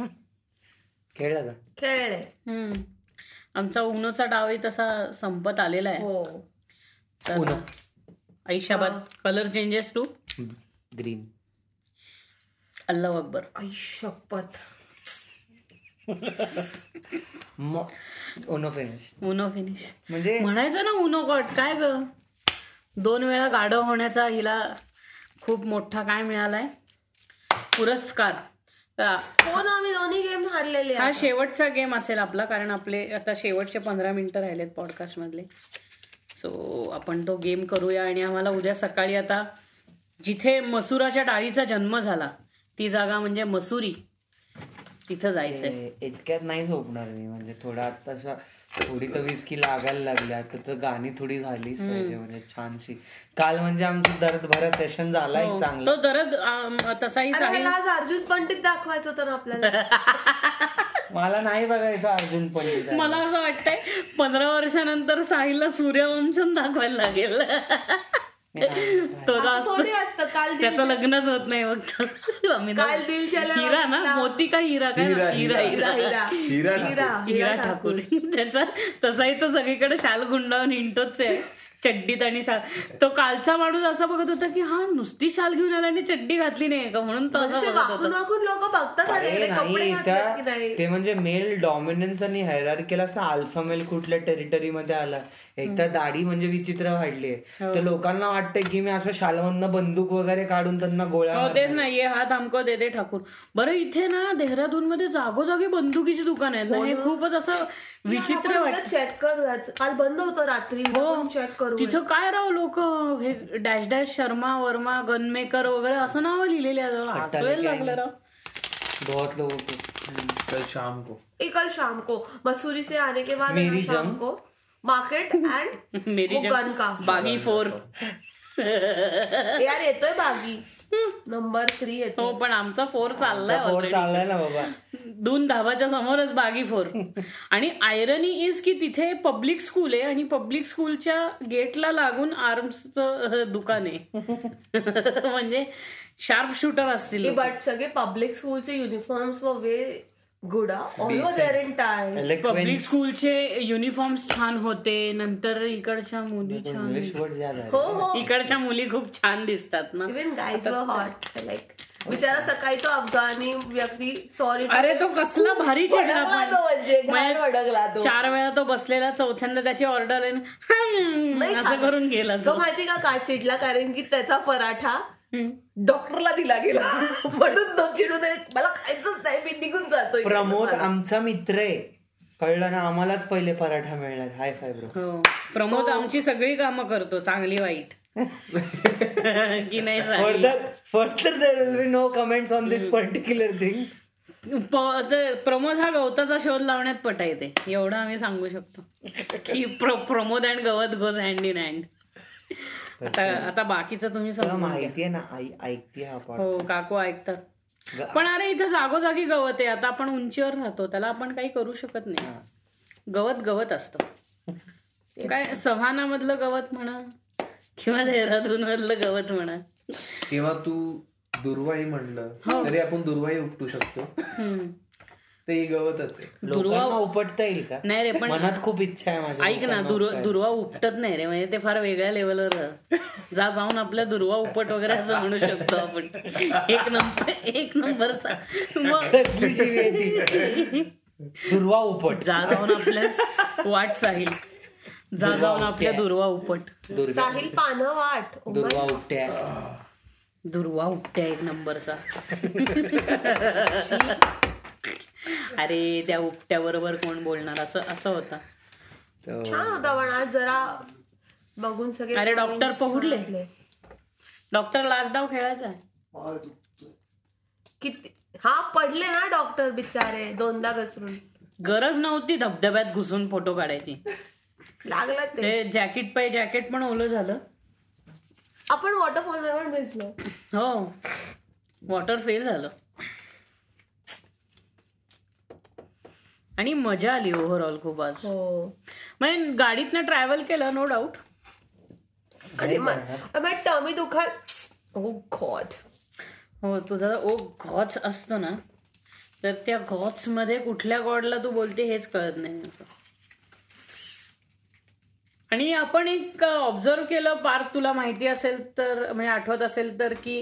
खेळला का? खेळले. हम्म. आमचा उनोचा डावही तसा संपत आलेला आहे. हो. तर उनो. आयुष्याबाद कलर चेंजेस टू ग्रीन. अल्लाह अकबर. आई शपथ. ओनो फिनिश उनो फिनिश म्हणजे म्हणायचं ना उनो कट काय ग? दोन वेळा गाढव होण्याचा हिला खूप मोठा काय मिळालाय? पुरस्कार. तर कोण आम्ही दोन्ही गेम हारलेले हा. शेवटचा गेम असेल आपला कारण आपले आता शेवटचे पंधरा मिनिटं राहिलेत पॉडकास्ट मधले. सो आपण तो गेम करूया आणि आम्हाला उद्या सकाळी आता जिथे मसुराच्या डाळीचा जन्म झाला ती जागा म्हणजे मसुरी. तिथं जायचंय. ए- इतक्यात नाही झोपणार मी म्हणजे थोडा आता थोडी तर विस्की लागायला लागल्या तर तर गाणी थोडी झालीच पाहिजे म्हणजे छानशी. काल म्हणजे आमचं दर्द भरा सेशन झाला एक चांगला. तो दरद तसाही आज अर्जुन पंडित दाखवायचं होतं ना आपल्याला. मला नाही बघायचं अर्जुन पंडित मला असं वाटतंय पंधरा वर्षानंतर साहिलला सूर्यवंशन दाखवायला लागेल. तो असतं काल त्याचं लग्नच होत नाही दोघं- काल दिल चला हिरा ना. मोती का हिरा काय? हिरा, हिरा. हिरा हिरा. हिरा ठाकूर. त्याचा तसाही तो सगळीकडे शाल गुंडावून हिंटोच आहे. चड्डीत आणि शाल. तो कालचा माणूस असा बघत होता की हा नुसती शाल घेऊन आला आणि चड्डी घातली नाही का? म्हणून तो असं लोक बघतात की नाही? ते म्हणजे मेल डॉमिनन्स आणि हैरार्कीला असं अल्फा मेल कुठल्या टेरिटरी मध्ये आला. एक तर दाढी म्हणजे विचित्र वाढली हो. तर लोकांना वाटतंय की मी असं शालमधनं बंदूक वगैरे काढून त्यांना गोळ्या हो. तेच नाही ये हात हमको दे दे ठाकूर. बरं इथे ना देहरादून मध्ये जागोजागी बंदुकीची दुकान आहेत ना हे खूपच असं विचित्र वाटत. चेक करूयात. काल बंद होतं रात्री हो. चेक करू तिथं काय राव लोक हे dash dash Sharma Verma gunmaker वगैरे असं नाव लिहिलेले आहे. हसवायला लागलं राव. बहुत लोगों को. कल शाम को. ए, कल शाम को. मसूरी से आने के बाद मेरी शाम जंग। को? मार्केट एंड मेरी वो जंग गन का। बागी फोर। यार येतोय बागी. नंबर थ्री येतो हो पण आमचा फोर चाललाय फोर. चाललाय ना बाबा. दोन धाबाच्या समोरच बागी फोर. आणि आयरनी इज की तिथे पब्लिक स्कूल आहे आणि पब्लिक स्कूलच्या गेटला लागून आर्म्सचं दुकान आहे. म्हणजे शार्प शूटर असतील. बट सगळे पब्लिक स्कूलचे युनिफॉर्म्स व वे गुड पब्लिक स्कूलचे युनिफॉर्म्स छान होते नंतर इकडच्या मुली छान हो हो. इकडच्या मुली खूप छान दिसतात ना. इवन गाईज वर हॉट लाईक बिचारा सकाळी तो अफगाणी व्यक्ती सॉरी अरे तो कसला भारी चिडला पण. म्हणजे चार वेळा तो बसलेला चौथ्यांदा त्याची ऑर्डर आहे. ना, असं करून गेला तो माहिती का का चिडला? कारण की त्याचा पराठा. डॉक्टरला दिला गेला. म्हणून तो चिडून मला खायचंच नाही मी निघून जातोय. प्रमोद आमचा मित्र आहे. कळलं ना आम्हालाच पहिले पराठा मिळणार हाय फाय ब्रो हो. प्रमोद आमची सगळी कामं करतो चांगली वाईट. की नाही? Further further there will be no comments on this particular thing Pramod हा गवताचा शोध लावण्यात पटा येते एवढं आम्ही सांगू शकतो. की प्र- प्रमोद अँड गवत गोज हँड इन हँड आता आता बाकीचं तुम्ही घ्या. माहितीये ना आई ऐकते हा हो काकू ऐकतात. पण अरे इथं जागोजागी गवत आहे. आता आपण उंचीवर राहतो. त्याला आपण काही करू शकत नाही. गवत गवत असतं. काय सव्हाना मधलं गवत म्हणा किंवा देहरादून मधलं गवत म्हणा. किंवा तू दुर्वाई म्हणलं तरी आपण दुर्वाई उपटू शकतो. ते गवतच लोकांना उपटता येईल का? नाही रे पण मनात खूप इच्छा आहे माझ्या ऐक ना दुर्वा उपटत नाही रे म्हणजे ते फार वेगळ्या लेवलवर. जा जाऊन आपल्या दुर्वा उपट वगैरे असं म्हणू शकतो आपण. एक नंबर एक नंबरचा. मग दुर्वा उपट. जा जाऊन आपल्या वाट साहिल. जा जाऊन आपल्या दुर्वा उपट. साहिल पानं वाट. दुर्वा उपट्या. दुर्वा उपट्या एक नंबरचा. अरे त्या उपट्या बरोबर कोण बोलणार? असं असं होता. छान होता पण आज जरा बघून सगळे अरे, डॉक्टर पहुडले. डॉक्टर लास्ट डाव खेळायचा आहे. किती हा पडले ना डॉक्टर बिचारे दोनदा घसरून. गरज नव्हती धबधब्यात घुसून फोटो काढायची. लागलं ते. जॅकेट पाय जॅकेट पण ओलं झालं. आपण वॉटरफॉल पण भिजलो. हो. वॉटर फेल झालं. आणि मजा आली ओव्हरऑल खूप आज हो. म्हणजे गाडीतनं ट्रॅव्हल केलं नो डाऊट आणि टमी दुखाल. ओ गॉड हो तुझा ओ गॉच असतो ना तर त्या गॉच मध्ये कुठल्या गॉडला तू बोलते हेच कळत नाही आणि आपण एक ऑब्झर्व केलं पार्थ तुला माहिती असेल तर म्हणजे आठवत असेल तर की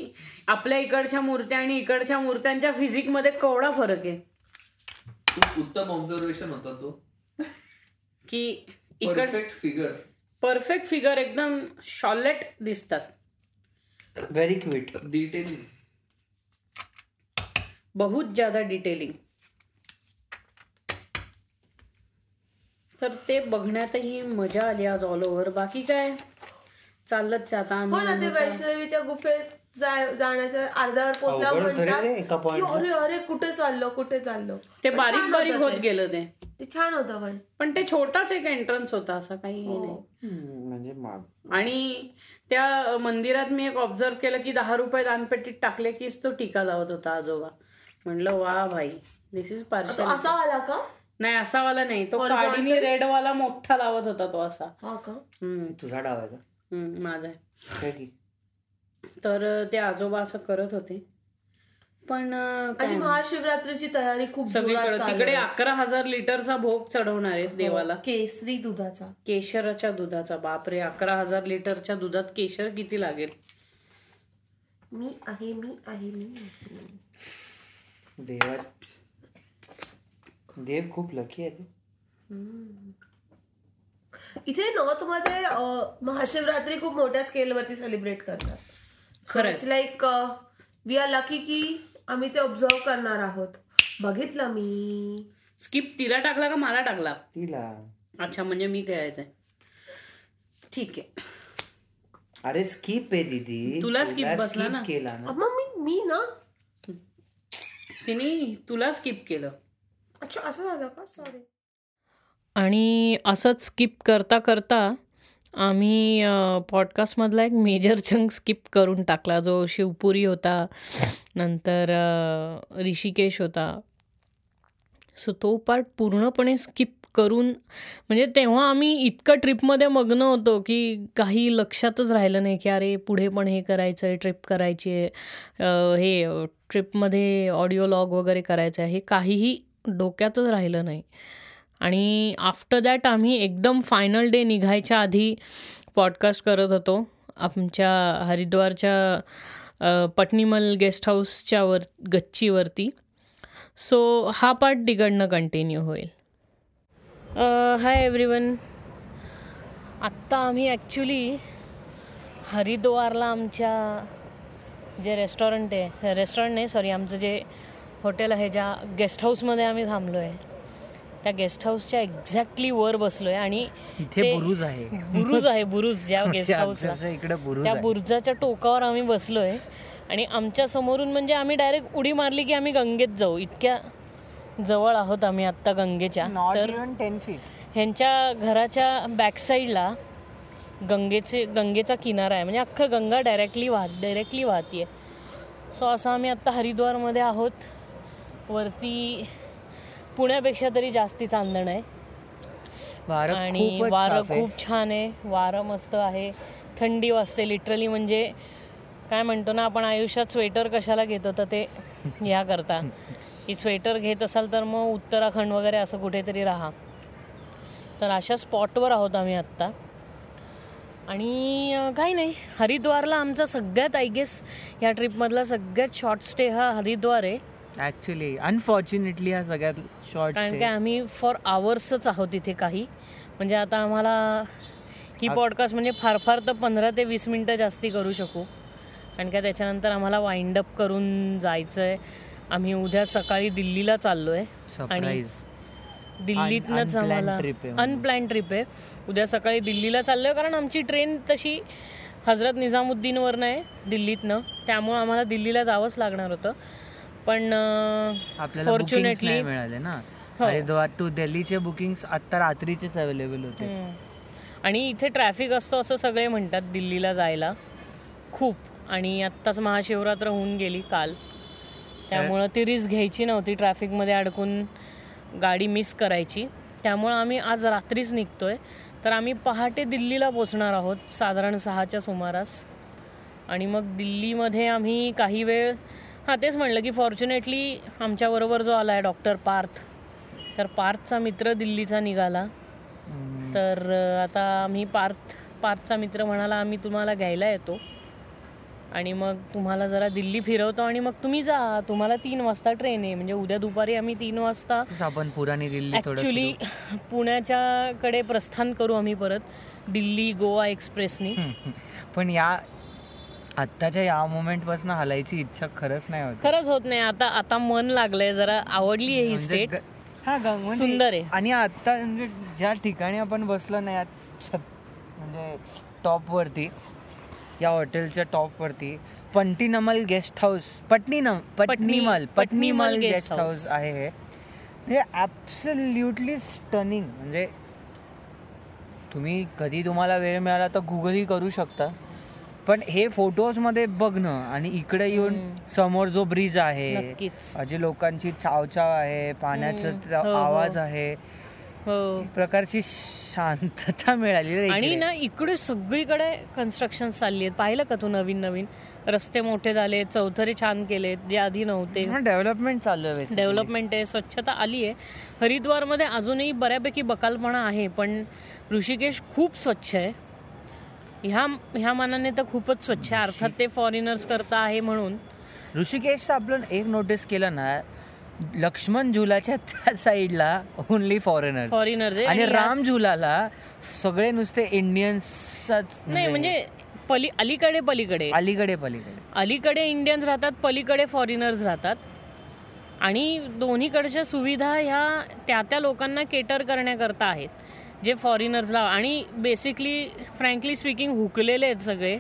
आपल्या इकडच्या मूर्त्या आणि इकडच्या मूर्त्यांच्या फिजिकमध्ये केवढा फरक आहे. खूप उत्तम ऑब्झर्वेशन होता तो. की इकड परफेक्ट फिगर परफेक्ट फिगर एकदम शॉलेट दिसतात. व्हेरी क्विट डिटेलिंग बहुत ज्यादा डिटेलिंग तर ते बघण्यातही मजा आली आज ऑल ओव्हर बाकी काय? चाललंच आहे आता हो आम्ही वैष्णवीच्या गुफेत जाण्याच्या अर्ध्यावर पोहोचल्यावर म्हणतात की. अरे अरे कुठे चाललो कुठे चाललो? ते बारीक बारीक होतं. गेलं ते. ते छान होतं पण. पण ते छोटाच एक एंट्रन्स होता असं काही हे. नाही. म्हणजे आणि त्या मंदिरात मी एक ऑब्झर्व केलं की दहा रुपये दानपेटीत टाकले कीच तो टीका लावत होता आजोबा. म्हणलं वा भाई दिस इज पार्शल असा आला का? नाही असा वाला नाही. तो? काडीने रेड वाला मोठा लावत होता तो असा. हा तुझा डाव आहे का? माझा आहे. तर ते आजोबा असं करत होते. पण आणि महाशिवरात्रीची तयारी खूप सगळीकडे तिकडे. अकरा हजार लिटरचा भोग चढवणार आहेत देवाला. केसरी दुधाचा. केशराच्या दुधाचा बापरे अकरा हजार लिटरच्या दुधात केशर किती लागेल? मी आहे मी आहे मी देवा देव खूप लकी आहे. इथे नॉर्थमध्ये महाशिवरात्री खूप मोठ्या स्केलवरती सेलिब्रेट करतात. खरंय. लाईक वी आर लकी की आम्ही ते ऑब्झर्व करणार आहोत. बघितलं मी. स्किप तिला टाकला का मला टाकला? तिला. अच्छा म्हणजे मी खेळायचंय. ठीक आहे. अरे स्किप आहे दीदी. तुला skip बसला skip ना? केला ना. मग मी मी ना? तिने तुला स्किप केलं. अच्छा असं झालं का? सॉरी आणि असंच स्किप करता करता आम्ही पॉडकास्टमधला एक मेजर चंक स्किप करून टाकला. जो शिवपुरी होता नंतर अ, ऋषिकेश होता. सो तो पार्ट पूर्णपणे स्किप करून म्हणजे तेव्हा आम्ही इतकं ट्रिपमध्ये मग्न होतो की काही लक्षातच राहिलं नाही की अरे पुढे पण हे करायचं आहे ट्रिप करायची आहे. अ, हे ट्रिपमध्ये ऑडिओ लॉग वगैरे करायचं आहे. हे काहीही डोक्यातच राहिलं नाही. आणि आफ्टर दॅट आम्ही एकदम फायनल डे निघायच्या आधी पॉडकास्ट करत होतो. आमच्या हरिद्वारच्या पटनीमल गेस्ट हाऊसच्या वर गच्चीवरती. सो हा पार्ट तिकडनं कंटिन्यू होईल. हाय एव्हरीवन आत्ता आम्ही ॲक्च्युली हरिद्वारला आमच्या जे रेस्टॉरंट आहे रेस्टॉरंट नाही सॉरी आमचं जे हॉटेल आहे ज्या गेस्ट हाऊसमध्ये आम्ही थांबलो आहे त्या गेस्ट हाऊसच्या एक्झॅक्टली वर बसलो आहे आणि इथे ते- बुरुज आहे. बुरुज आहे बुरुज ज्या गेस्ट हाऊसला. अक्षरशः इकडे बुरुज त्या बुर्जाच्या टोकावर आम्ही बसलोय आणि आमच्या समोरून म्हणजे आम्ही डायरेक्ट उडी मारली की आम्ही गंगेत जाऊ. इतक्या जवळ आहोत आम्ही आत्ता गंगेच्या. तर इव्हन टेन फीट ह्यांच्या घराच्या बॅकसाईडला गंगेचे गंगेचा किनारा आहे. म्हणजे अख्खं गंगा डायरेक्टली वाहत डायरेक्टली वाहतीये. सो असं आम्ही आत्ता हरिद्वारमध्ये आहोत. वरती पुण्यापेक्षा तरी जास्ती चांदण आहे. वारं आणि वारं. खूप छान आहे. वारं मस्त आहे. थंडी वाजते लिटरली म्हणजे काय म्हणतो ना आपण आयुष्यात स्वेटर कशाला घेतो तर ते या करता. की स्वेटर घेत असाल तर मग उत्तराखंड वगैरे असं कुठेतरी राहा. तर अशा स्पॉटवर आहोत आम्ही आत्ता. आणि काही नाही. हरिद्वारला आमचा सगळ्यात आय गेस या ट्रिपमधला सगळ्यात शॉर्ट स्टे हा हरिद्वार आहे. ऍक्च्युली अनफॉर्च्युनेटली हा सगळ्यात शॉर्ट कारण की आम्ही फॉर आवर्सच आहोत इथे काही. म्हणजे आता आम्हाला ही पॉडकास्ट म्हणजे फार फार तर पंधरा ते वीस मिनटं जास्ती करू शकू. कारण का त्याच्यानंतर आम्हाला वाइंड अप करून जायचं आहे आम्ही उद्या सकाळी दिल्लीला चाललो आहे सरप्राईज दिल्लीतनंच आम्हाला. अनप्लॅन ट्रिप आहे. उद्या सकाळी दिल्लीला चाललोय कारण आमची ट्रेन तशी हजरत निझामुद्दीनवरनं आहे दिल्लीतनं. त्यामुळं आम्हाला दिल्लीला जावंच लागणार होतं. पण फॉर्च्युनेटली मिळाले ना. हो. हरिद्वार टू दिल्लीचे बुकिंग आता रात्रीचेच अवेलेबल होते. आणि इथे ट्रॅफिक असतो असं सगळे म्हणतात दिल्लीला जायला. खूप. आणि आत्ताच महाशिवरात्र होऊन गेली काल. त्यामुळं ती रिस्क घ्यायची नव्हती ट्रॅफिकमध्ये अडकून गाडी मिस करायची. त्यामुळं आम्ही आज रात्रीच निघतोय. तर आम्ही पहाटे दिल्लीला पोचणार आहोत साधारण सहाच्या सुमारास. आणि मग दिल्लीमध्ये आम्ही काही वेळ हां तेच म्हणलं की फॉर्च्युनेटली आमच्याबरोबर जो आला आहे डॉक्टर पार्थ तर पार्थचा मित्र दिल्लीचा निघाला. तर आता आम्ही पार्थ पार्थचा मित्र म्हणाला आम्ही तुम्हाला घ्यायला येतो. आणि मग तुम्हाला जरा दिल्ली फिरवतो आणि मग तुम्ही जा. तुम्हाला तीन वाजता ट्रेन आहे. म्हणजे उद्या दुपारी आम्ही तीन वाजता आपण पुराणी दिल्ली ॲक्च्युली पुण्याच्याकडे प्रस्थान करू आम्ही परत दिल्ली गोवा एक्सप्रेसनी. पण या आत्ताच्या या मोमेंटपासून हलायची इच्छा खरंच नाही होत. खरंच होत नाही. आता आता मन लागलंय जरा आवडली आहे ही म्हणजे स्टेट ग- हा म्हणजे- सुंदर आहे. आणि आता म्हणजे ज्या ठिकाणी आपण बसलो ना या छत म्हणजे टॉप वरती या हॉटेलच्या टॉप वरती Pantinmal guest house Patninam Patnimal Patnimal guest. House आहे हे. म्हणजे स्टनिंग म्हणजे तुम्ही कधी तुम्हाला वेळ मिळाला तर गुगलही करू शकता. पण हे फोटोजमध्ये बघणं आणि इकडे येऊन समोर जो ब्रिज आहे जे लोकांची चावचाव आहे पाण्याचा हो, हो. आवाज आहे हो. प्रकारची शांतता मिळाली आणि. ना इकडे सगळीकडे कन्स्ट्रक्शन चालली आहेत. पाहिलं का तू नवीन नवीन? रस्ते मोठे झाले चौथरे छान केलेत जे आधी नव्हते. डेव्हलपमेंट चालू आहे. डेव्हलपमेंट आहे स्वच्छता आली आहे. हरिद्वारमध्ये अजूनही बऱ्यापैकी बकालपणा आहे पण ऋषिकेश खूप स्वच्छ आहे. ह्या ह्या मानाने तर खूपच स्वच्छ आहे. अर्थात ते फॉरेनर्स करता आहे म्हणून. ऋषिकेशचं आपण एक नोटीस केलं ना लक्ष्मण झुलाच्या त्या साईडला ओनली फॉरेनर्स फॉरेनर्स आहे आणि राम झुलाला सगळे नुसते इंडियन्सच नाही म्हणजे पली अलीकडे पलीकडे. अलीकडे पलीकडे. अलीकडे इंडियन्स राहतात पलीकडे फॉरेनर्स राहतात. आणि दोन्हीकडच्या सुविधा ह्या त्या त्या लोकांना केटर करण्याकरता आहेत. जे फॉरेनर्सला आणि बेसिकली फ्रँकली स्पीकिंग हुकलेले आहेत सगळे.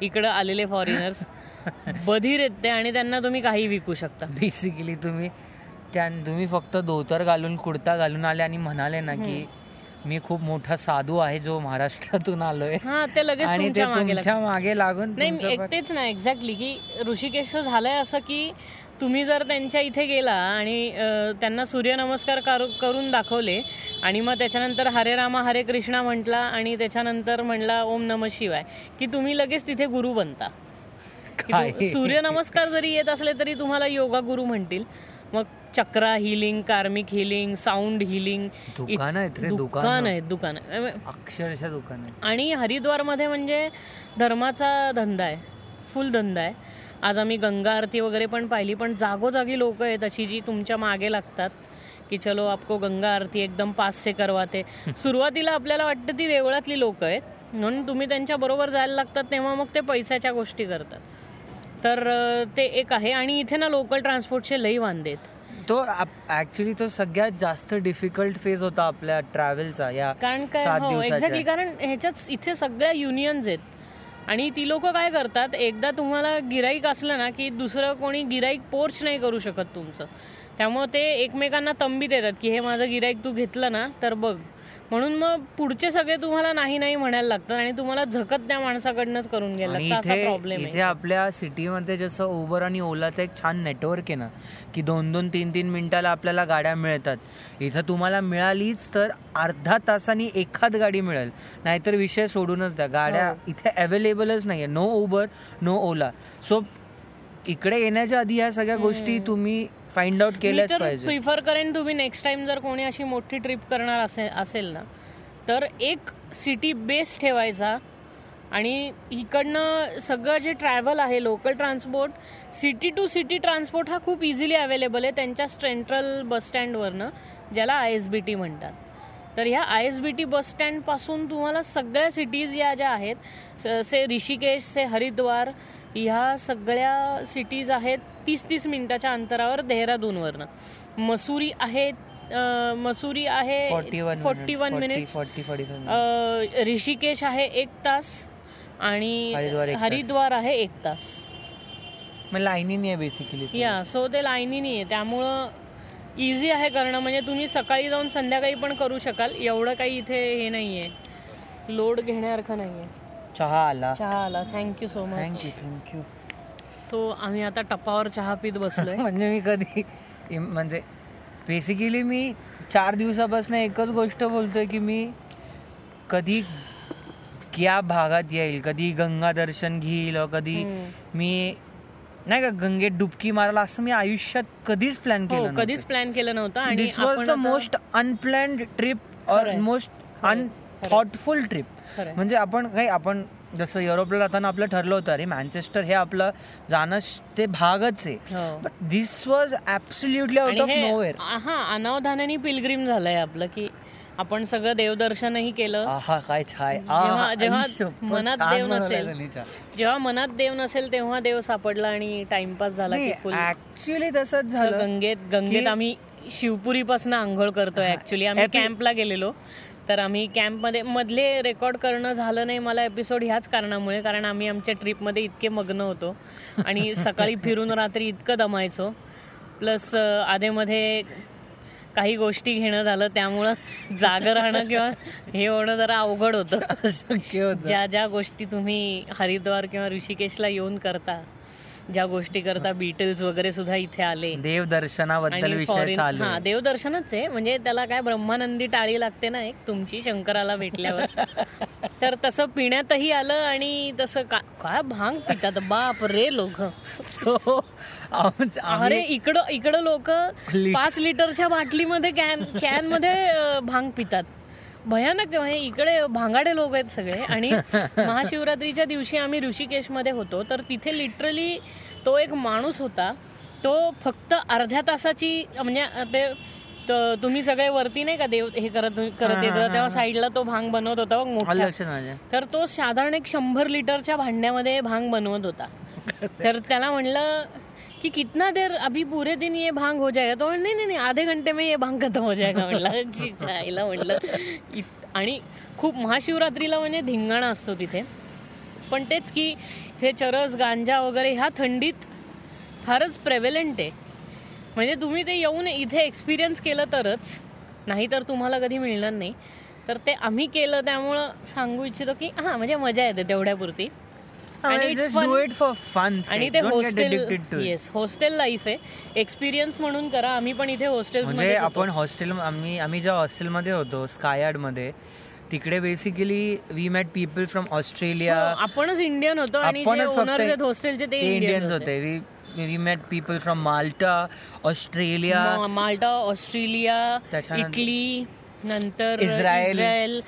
इकडं आलेले फॉरेनर्स बधीर आहेत ते आणि त्यांना तुम्ही काही विकू शकता. बेसिकली तुम्ही त्या तुम्ही फक्त धोतर घालून कुर्ता घालून आले आणि म्हणाले ना की मी खूप मोठा साधू आहे जो महाराष्ट्रातून आलोय. हा ते लगेच आणि मागे लागून नाही तेच ना एक्झॅक्टली की ऋषिकेश झालंय असं की तुम्ही जर त्यांच्या इथे गेला आणि त्यांना सूर्यनमस्कार करू- करून दाखवले आणि मग त्याच्यानंतर हरे रामा हरे कृष्णा म्हटला आणि त्याच्यानंतर म्हणला ओम नम शिवाय की तुम्ही लगेच तिथे गुरु बनता. सूर्यनमस्कार जरी येत असले तरी तुम्हाला योगा गुरु म्हणतील. मग chakra healing karmic healing sound healing दुकानं आहेत दुकानं. आहेत दुकान. अक्षरशः दुकान आहे आणि हरिद्वारमध्ये म्हणजे धर्माचा धंदा आहे फुल धंदा आहे. आज आम्ही गंगा आरती वगैरे पण पाहिली पण जागोजागी लोक आहेत अशी जी तुमच्या मागे लागतात की चलो आपको गंगा आरती एकदम पास से करवाते. सुरुवातीला आपल्याला वाटतं ती देवळातली लोक आहेत म्हणून तुम्ही त्यांच्या बरोबर जायला लागतात तेव्हा मग ते पैशाच्या गोष्टी करतात. तर ते एक आहे आणि इथे ना लोकल ट्रान्सपोर्टचे लई वांदे आहेत. तो ऍक्च्युली तो सगळ्यात जास्त डिफिकल्ट फेज होता आपल्या ट्रॅव्हलचा या कारण काय? हो. एक्झॅक्टली कारण ह्याच्यात इथे सगळ्या युनियन्स आहेत. आणि ती लोक काय करतात एकदा तुम्हाला गिराईक असलं ना की दुसरं कोणी गिराईक पोर्च नाही करू शकत तुमचं. त्यामुळे ते एकमेकांना तंबी देतात की हे माझं गिराईक तू घेतलं ना तर बघ. म्हणून मग पुढचे सगळे तुम्हाला नाही नाही म्हणायला लागतात आणि तुम्हाला झकत त्या माणसाकडनंच करून इथे प्रॉब्लेम इथे आहे. आपल्या सिटीमध्ये जसं उबर आणि ओलाचं एक छान नेटवर्क आहे ना की दोन दोन तीन तीन मिनिटाला आपल्याला गाड्या मिळतात. इथं तुम्हाला मिळालीच तर अर्धा तासानी एखाद गाडी मिळेल. नाहीतर विषय सोडूनच द्या. गाड्या हो. इथे अवेलेबलच नाहीये. No Uber no Ola so इकडे येण्याच्या आधी ह्या सगळ्या गोष्टी तुम्ही फाइंड आउट तर पाहिजे. प्रिफर करेन तुम्ही नेक्स्ट टाइम जर कोणी अशी मोठी ट्रिप करणार असे असेल ना तर एक सिटी बेस ठेवायचा आणि इकडनं सगळं जे ट्रॅव्हल आहे local transport city to city transport हा खूप इझिली अवेलेबल आहे त्यांच्या सेंट्रल बस स्टँडवरनं ज्याला आय एस बी टी म्हणतात. तर ह्या I S B T bus स्टँडपासून तुम्हाला सगळ्या सिटीज या ज्या आहेत से ऋषिकेश से हरिद्वार ह्या सगळ्या सिटीज आहेत तीस तीस मिनिटाच्या अंतरावर देहरादूनवरनं. मसुरी आहे मसुरी आहे फोर्टी वन मिनिट ऋषिकेश आहे एक तास आणि हरिद्वार आहे एक तास. लाईनीने आहे बेसिकली या सो ते लाईनीनी आहे. त्यामुळं इझी आहे करणं. म्हणजे तुम्ही सकाळी जाऊन संध्याकाळी पण करू शकाल. एवढं काही इथे हे नाहीये. लोड घेण्यासारखं नाहीये. चहा आला चहा आला thank you so much thank you thank you so आम्ही आता टपावर चहा पित बसलोय म्हणजे मी कधी इम- म्हणजे बेसिकली मी चार दिवसापासून एकच गोष्ट बोलतोय की मी कधी या भागात येईल कधी गंगा दर्शन घेईल or कधी हम्म. मी नाही का गंगेत डुबकी मारायला असं मी आयुष्यात कधीच प्लॅन हो केलं कधीच प्लॅन केलं नव्हतं आणि दिस वॉज द आता- मोस्ट अनप्लॅन्ड ट्रिप और खरंय. मोस्ट खरंय. Unthoughtful trip. म्हणजे आपण काही आपण जसं युरोपला जाताना आपलं ठरलं होतं अरे मँचेस्टर हे आपलं जाणं ते भागच आहे. But this was absolutely out of हे नोवेअर हा अनावधानाने पिलग्रिम झालंय आपलं की आपण सगळं देवदर्शनही केलं. काय छाय. जेव्हा- मनात देव नसेल. ऍक्च्युली जेव्हा मनात देव नसेल तेव्हा देव सापडला आणि टाइमपास झाला फुल तसंच झालं. गंगेत गंगेत आम्ही शिवपुरीपासून आंघोळ करतोय ऍक्च्युली आम्ही कॅम्पला गेलेलो. तर आम्ही कॅम्पमध्ये मधले रेकॉर्ड करणं झालं नाही मला एपिसोड ह्याच कारणामुळे कारण आम्ही आमच्या ट्रिपमध्ये इतके मग्न होतो. आणि सकाळी फिरून रात्री इतकं दमायचो. प्लस आधेमध्ये काही गोष्टी घेणं झालं त्यामुळं जागं राहणं किंवा हे होणं जरा अवघड होतं. ज्या ज्या गोष्टी तुम्ही हरिद्वार किंवा ऋषिकेशला येऊन करता ज्या गोष्टी करता बीटल्स वगैरे सुद्धा इथे आले. देव दर्शनाबद्दल आणि विषय फॉरेन चालू हा. देवदर्शनच आहे. म्हणजे त्याला काय ब्रह्मानंदी टाळी लागते ना एक तुमची शंकराला भेटल्यावर. तर तसं पिण्यातही आलं आणि तसं का- काय भांग पितात? बाप रे लोक. आम्ही- अरे इकडं इकडं लोक पाच लिटरच्या बाटलीमध्ये कॅन कॅनमध्ये भांग पितात. भयानक म्हणजे इकडे भांगाडे लोक आहेत सगळे. आणि महाशिवरात्रीच्या दिवशी आम्ही ऋषिकेशमध्ये होतो. तर तिथे लिटरली तो एक माणूस होता. तो फक्त अर्ध्या तासाची म्हणजे ते तुम्ही सगळे वरती नाही का देव हे करत करत येत तेव्हा साईडला तो भांग बनवत होता. मोठा. तर तो साधारण एक शंभर लिटरच्या भांड्यामध्ये भांग बनवत होता. तर त्याला म्हणलं कि कितना देर अभी पूरे दिन ये भांग हो जाएगा? तो नहीं नाही नाही नाही आधे घंटे में ये भांग खत्म हो जाएगा म्हणलं. आईला म्हटलं आणि खूप महाशिवरात्रीला म्हणजे धिंगाणा असतो तिथे. पण तेच की हे चरस गांजा वगैरे ह्या थंडीत फारच प्रेव्हलंट आहे. म्हणजे तुम्ही ते येऊन इथे एक्सपिरियन्स केलं तरच नाहीतर तुम्हाला कधी मिळणार नाही. तर ते आम्ही केलं त्यामुळं सांगू इच्छितो की हा म्हणजे मजा येते तेवढ्यापुरती. आणि फन आणि ते हॉस्टेल येस हॉस्टेल लाईफ आहे. एक्सपिरियन्स म्हणून करा. आम्ही पण इथे हॉस्टेल्स म्हणजे मध्ये आपण हॉस्टेल आम्ही आम्ही ज्या हॉस्टेलमध्ये होतो स्काययार्डमध्ये तिकडे basically we met people from Australia आपणच इंडियन होतो आणि आपणच फक्त हॉस्टेलचे ते इंडियन्स इंडियन होते. We we met people from Malta Australia Malta Australia Italy नंतर इस्रायल.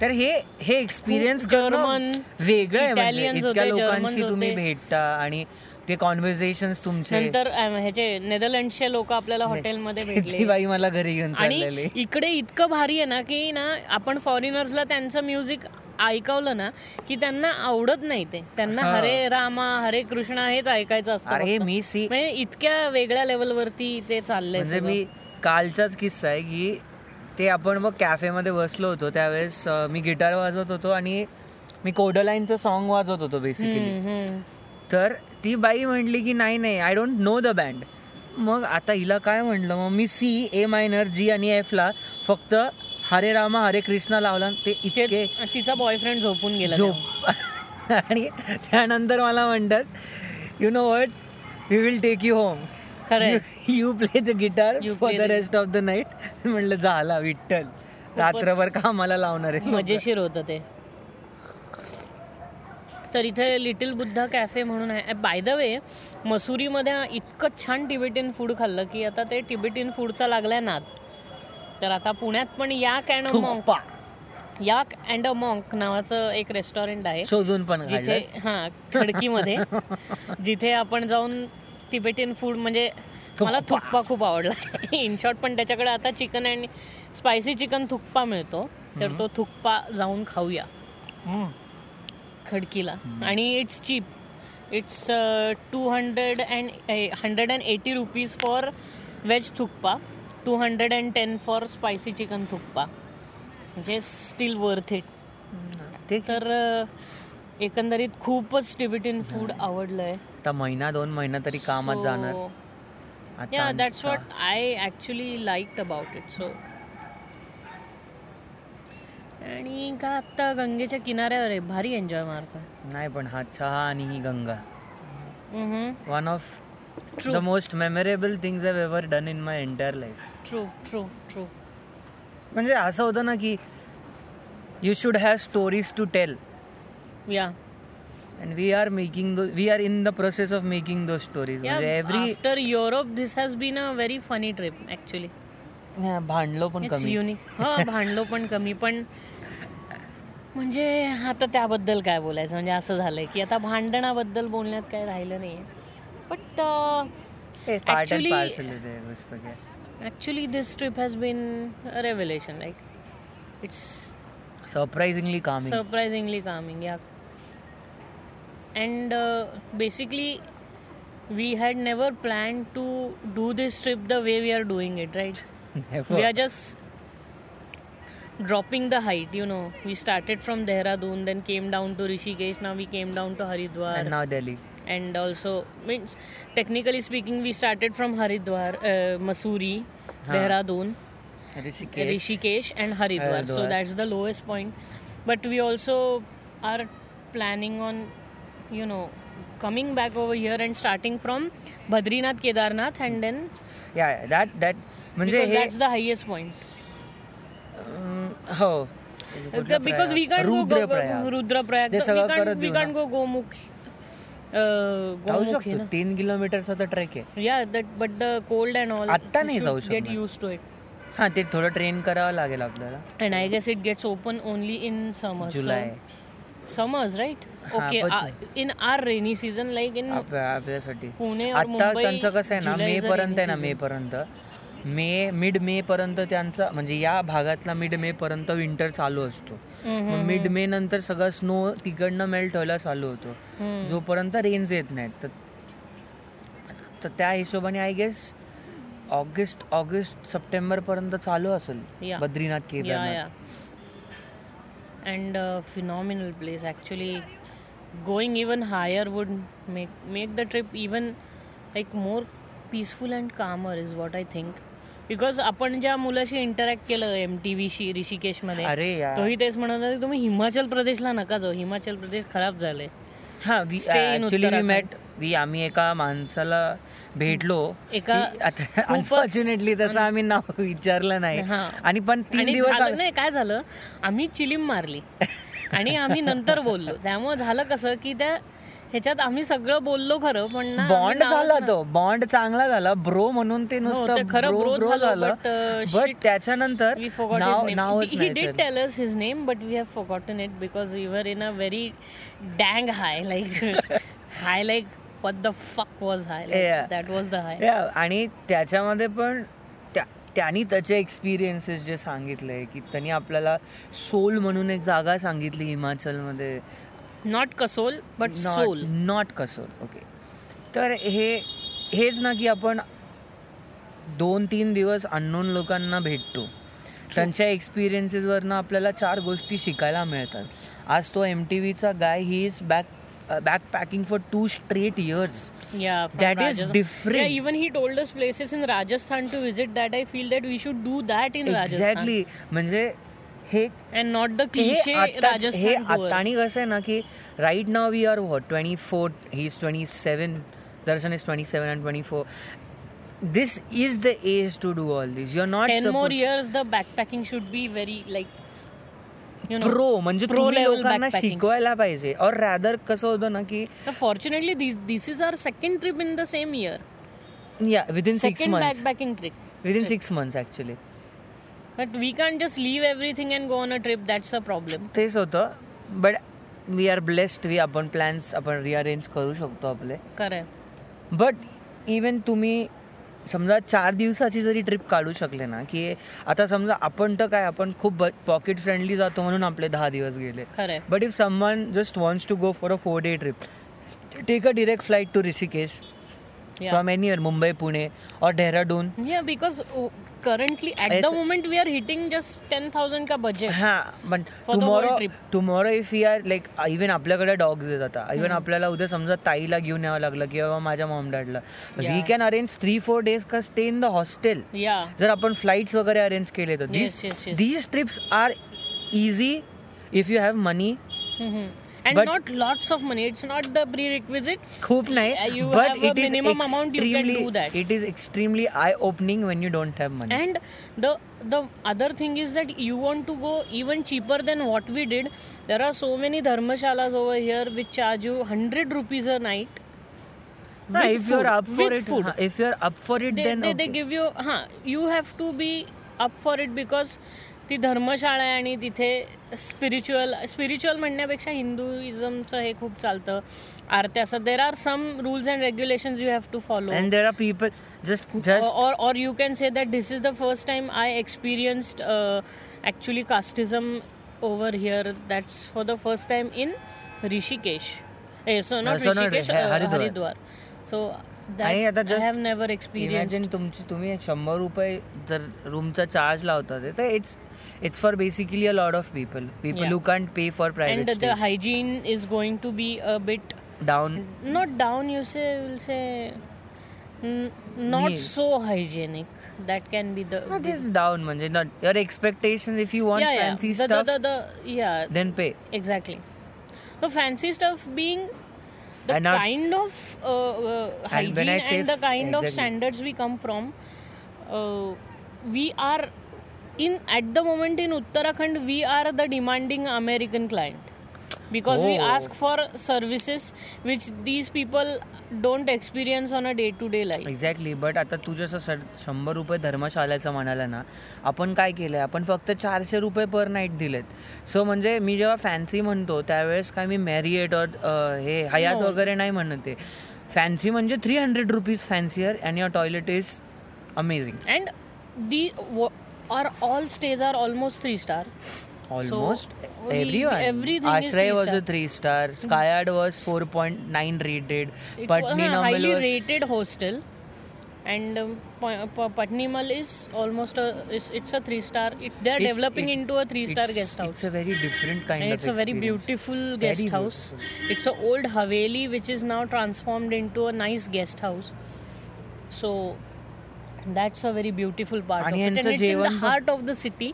तर हे हे एक्सपिरियन्स जर्मन, वेगळं आहे म्हणजे इतक्या लोकांशी तुम्ही. भेटता आणि ते कॉन्व्हर्सेशन तुमचे नंतर ह्याचे नेदरलँडचे लोक आपल्याला हॉटेलमध्ये भेटले बाई मला घरी घेऊन आणि इकडे इतकं भारी आहे ना की ना आपण फॉरेनर्सला त्यांचं म्युझिक ऐकवलं ना की त्यांना आवडत नाही ते त्यांना. हरे रामा हरे कृष्णा हेच ऐकायचं असतं अरे. मी सी म्हणजे इतक्या वेगळ्या लेवलवरती ते चाललंय म्हणजे. मी कालचाच किस्सा आहे की ते आपण मग कॅफेमध्ये बसलो होतो. त्यावेळेस मी गिटार वाजवत होतो आणि मी कोडलाईनचं सॉन्ग वाजवत होतो बेसिकली. तर ती बाई म्हटली की नाही नाही I don't know the band मग आता हिला काय म्हटलं? मग मी सी ए मायनर जी आणि एफ ला फक्त हरे रामा हरे कृष्णा लावला. ते इतके तिचा बॉयफ्रेंड झोपून गेला झोप आणि त्यानंतर मला म्हणतात you know what we will take you home खरंय. You play the guitar for the the- rest of the night म्हणलं झाला विठ्ठल. रात्रभर कामाला लावणार आहे मजेशीर होतं ते. तर इथे लिटिल बुद्धा कॅफे म्हणून आहे. बाय द वे मसुरीमध्ये इतकं छान टिबेटियन फूड खाल्लं की आता ते टिबेटियन फूडचा लागलाय नाद. तर आता पुण्यात पण Yak and Monk thukpa. Yak and a Monk नावाचं एक रेस्टॉरंट आहे. शोधून पण जिथे हा खडकीमध्ये. जिथे आपण जाऊन तिबेटियन फूड म्हणजे मला थुक्पा. थुक्पा खूप आवडला. इन शॉर्ट पण त्याच्याकडे आता chicken and spicy chicken thukpa मिळतो. तर तो थुक्पा जाऊन खाऊया. खडकीला. आणि it's cheap it's two hundred and hundred and eighty rupees for veg thukpa. Two hundred and ten for spicy chicken thukpa. म्हणजे स्टील वर्थ इट ते तर अ, एकंदरीत खूपच टिबिटियन फूड आवडलंय. आता महिना दोन महिना तरी कामात जाणार. Yeah that's. What I actually like about it so आणि का आत्ता गंगेच्या किनाऱ्यावर आहे भारी एन्जॉय मारतो. नाही पण हा चहा आणि ही Ganga. One of. The most memorable things have ever done in my entire life true true true म्हणजे असं होतं ना की you should have stories to tell yeah and we are making we are in the process of making those stories म्हणजे every after Europe this has been a very funny trip actually भांडलो पण कमी. Unique हा भांडलो पण कमी पण म्हणजे आता त्याबद्दल काय बोलायचं? म्हणजे असं झालंय की आता भांडणाबद्दल बोलण्यात काय राहिलं नाहीये. बट Actually- काय? Actually this trip has been revelation like it's surprisingly calming surprisingly calming yeah. And uh, basically we had never planned to do this trip the way we are doing it right we are just dropping the height you know we started from dehradun then came down to rishikesh now we came down to haridwar and now Delhi. and also means technically speaking we started from haridwar uh, masuri Huh. dehradun Rishikesh. Rishikesh and Haridwar. So that's the lowest point. But we also are planning on, you know coming back over here and starting from Badrinath Kedarnath and then that that म्हणजे that's point हो. Because we can go Rudraprayag. Gomukh जाऊ शकतो. तीन किलोमीटरचा तर trek आहे. Yeah that but the cold and all आता नाही यूज टू इट हा ते थोडं ट्रेन करावं लागेल आपल्याला. And I guess it gets open only in summers July summers right in our rainy season like in आपल्या- आपल्यासाठी. पुणे आता मुंबई त्यांचं कसं आहे ना मे पर्यंत आहे ना मे. पर्यंत. मे मिड मे पर्यंत त्यांचा म्हणजे या भागातला मिड मे पर्यंत विंटर चालू असतो. मिड मे नंतर सगळं स्नो तिकडनं मेल्ट व्हायला चालू होतो. जोपर्यंत रेंज येत नाहीत. तर त्या हिशोबाने I guess August August September पर्यंत चालू असेल. Badrinath Kedarnath. Uh, phenomenal place actually going even higher would make make the trip even like more peaceful and calmer is what i think. Because आपण ज्या मुलाशी इंटरॅक्ट केलं M T व्हीशी ऋषिकेशमध्ये अरे यार. तोही तेच म्हणत होता की तुम्ही हिमाचल प्रदेशला नका जाऊ. हिमाचल प्रदेश खराब झाले हा we Stay in actually we Uttarakhand. Met we आम्ही एका माणसाला भेटलो. एका खूपच- अनफॉर्च्युनेटली तसं आम्ही नाव विचारलं नाही. हा. आणि पण तीन आणि दिवस झालं नाही काय झालं? आम्ही चिलीम मारली. आणि आम्ही नंतर बोललो. त्यामुळे झालं कसं की त्या ह्याच्यात आम्ही सगळं बोललो खरं पण बॉन्ड झाला तो. बॉन्ड चांगला झाला. ब्रो म्हणून ते हो, नुसतं खरं ब्रो ब्रो झालं बट uh, त्याच्यानंतर his name but we have forgotten it because we were in a very dang high like high like the fuck was high that was the high आणि त्याच्यामध्ये पण त्यांनी त्याचे एक्सपिरियन्सेस जे सांगितले की त्यांनी आपल्याला सोल म्हणून एक जागा सांगितली हिमाचलमध्ये. Not Kasol, but Soul. Not Kasol okay तर हे हेच ना की आपण दोन तीन दिवस अननोन लोकांना भेटतो. त्यांच्या एक्सपिरियन्सेसवरनं आपल्याला चार गोष्टी शिकायला मिळतात. आज तो M T व्हीचा guy he is back backpacking for two straight years Yeah, from That is Rajasthan. different. Yeah, even he told us places in Rajasthan to visit that I feel that we should do that in Rajasthan. Exactly म्हणजे हे And not the हे cliche आताच- हे Rajasthan tour. आता आणि कसं आहे ना की right now we are what twenty four he is twenty seven Darshan is twenty seven and twenty four this is the age to do all this you are not 10 more years, the backpacking should be very like, pro म्हणजे लोकांना शिकवायला पाहिजे. और rather कसं होतं ना की fortunately this is our second trip in the same year yeah within six backing trip within six month actually but we can just leave everything and go on a trip that's a problem तेच होतं. But we are blessed we आपण plans आपण rearrange करू शकतो आपले. खरं but even तुम्ही समजा चार दिवसाची जरी ट्रिप काढू शकले ना की आता समजा आपण तर काय आपण खूप पॉकेट फ्रेंडली जातो म्हणून आपले दहा दिवस गेले. But if someone just wants to go for a four day trip take a direct flight to Rishikesh. From anywhere Mumbai Pune और because oh, currently at Yes. the moment we are hitting just 10,000 ka budget. हा पण tomorrow. Tomorrow if you are like even आपल्याकडे dogs येत आता even आपल्याला उद्या समजा ताईला घेऊन यावं लागलं किंवा माझ्या mom डॅडला we. Can arrange three four days का stay in the hostel Yeah. जर आपण फ्लाईट्स वगैरे अरेंज केले तर. These trips are easy if you have money. and but not lots of money it's not the prerequisite hope nahi, you but have it a minimum amount you can do that it is extremely eye opening when you don't have money and the the other thing is that you want to go even cheaper than what we did there are so many dharmashalas over here which charge you 100 rupees a night nah, if food, you're up for it, food. If you're up for it, they, then they, okay. they give you. Huh, you have to be up for it because ती धर्मशाळा आहे आणि तिथे spiritual spiritual म्हणण्यापेक्षा हिंदुइझमचं हे खूप चालतं. आरत्या असं there are some rules and regulation you have to follow and there are people just और और you can say that this is the first time I experienced actually casteism over here that's for the first time in Rishikesh so not Haridwar so आणि आता experience तुम्ही शंभर रुपये जर रूमचा charge लावता तर it's it's for basically a lot of people people yeah. who can't pay for private and stays. the hygiene is going to be a bit down not down you say will say n- not yeah. so hygienic that can be the this down manje not your expectations if you want yeah, fancy the, stuff the, the, yeah then pay exactly The fancy stuff being the not, kind of uh, uh, hygiene and, and the kind exactly. of standards we come from uh, we are in at the moment in Uttarakhand we are the demanding American client because we Oh. ask for services which these people don't experience on a day to day life. Exactly but आता तू जसं sir शंभर रुपये धर्मशाळेचं म्हणाला ना आपण काय केलंय आपण फक्त चारशे रुपये पर नाईट दिलेत सो म्हणजे मी जेव्हा फॅन्सी म्हणतो त्यावेळेस काय मी मॅरिएट और हे हयात. वगैरे नाही म्हणत आहे फॅन्सी म्हणजे three hundred rupees fancier and your toilet is amazing And the our all stays are almost three star. Almost so everyone. Everything Ashray was a three star. Skyard was four point nine rated. It Patni was, uh, highly was... rated hostel, and um, Patnimal is almost a it's, it's a three star. It, they're it's, developing it, into a three star guest house. It's a very different kind and of. It's a very beautiful guest very house. It's an old haveli which is now transformed into a nice guest house. So that's a very beautiful part आणि यांचं जेवण heart of the city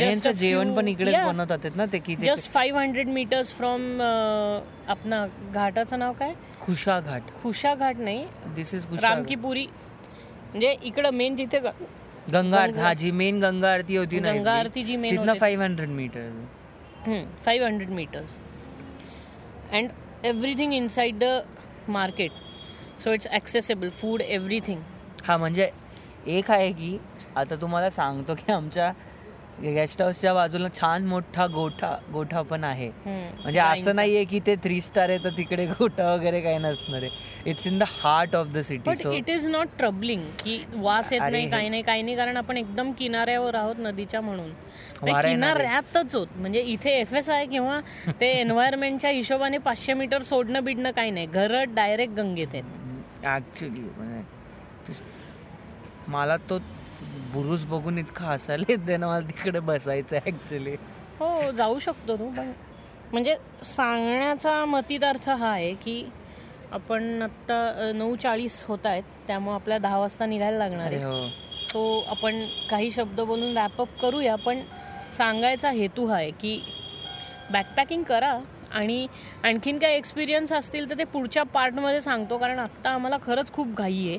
यांचं जेवण पण इकडेच बनवतात ना ते just five hundred meters from आपला घाटाचं नाव काय? खुशा घाट. खुशा घाट नाही. This is Ramkipuri. म्हणजे इकडं मेन जिथे गंगा आरती. हा जी मेन गंगा आरती होती ना गंगा आरती जी होती. Five hundred meter five hundred meters and everything inside the market so it's accessible food everything हा म्हणजे एक आहे की आता तुम्हाला सांगतो की आमच्या गेस्ट हाऊसच्या बाजूला छान मोठा गोठा गोठा पण आहे. म्हणजे असं नाहीये की ते थ्री स्टार आहे तर तिकडे गोठा वगैरे काही नसणार आहे. It's in the heart of the city but so it is not troubling की वास येत नाही काही नाही काही नाही कारण आपण एकदम किनाऱ्यावर आहोत नदीच्या म्हणून. म्हणजे. किनाऱ्यातच होत म्हणजे इथे एफ एस आहे किंवा ते एन्व्हायरमेंटच्या हिशोबाने पाचशे मीटर सोडणं बिडणं काही नाही. घर डायरेक्ट गंगेत आहेत. ऍक्च्युली मला तो बुरुज बघून इतकं हसायला येते ना मला तिकडे बसायचं ऍक्च्युली हो जाऊ शकतो तू पण म्हणजे सांगण्याचा मतितार्थ हा आहे की आपण आत्ता नऊ चाळीस होत आहेत त्यामुळे आपल्या दहा वाजता निघायला लागणार आहे. हो. सो आपण काही शब्द बोलून रॅपअप करूया पण सांगायचा हेतू हा आहे की बॅकपॅकिंग करा आणि आणखीन काय एक्सपिरियन्स असतील तर ते पुढच्या पार्टमध्ये सांगतो कारण आत्ता आम्हाला खरंच खूप घाई आहे.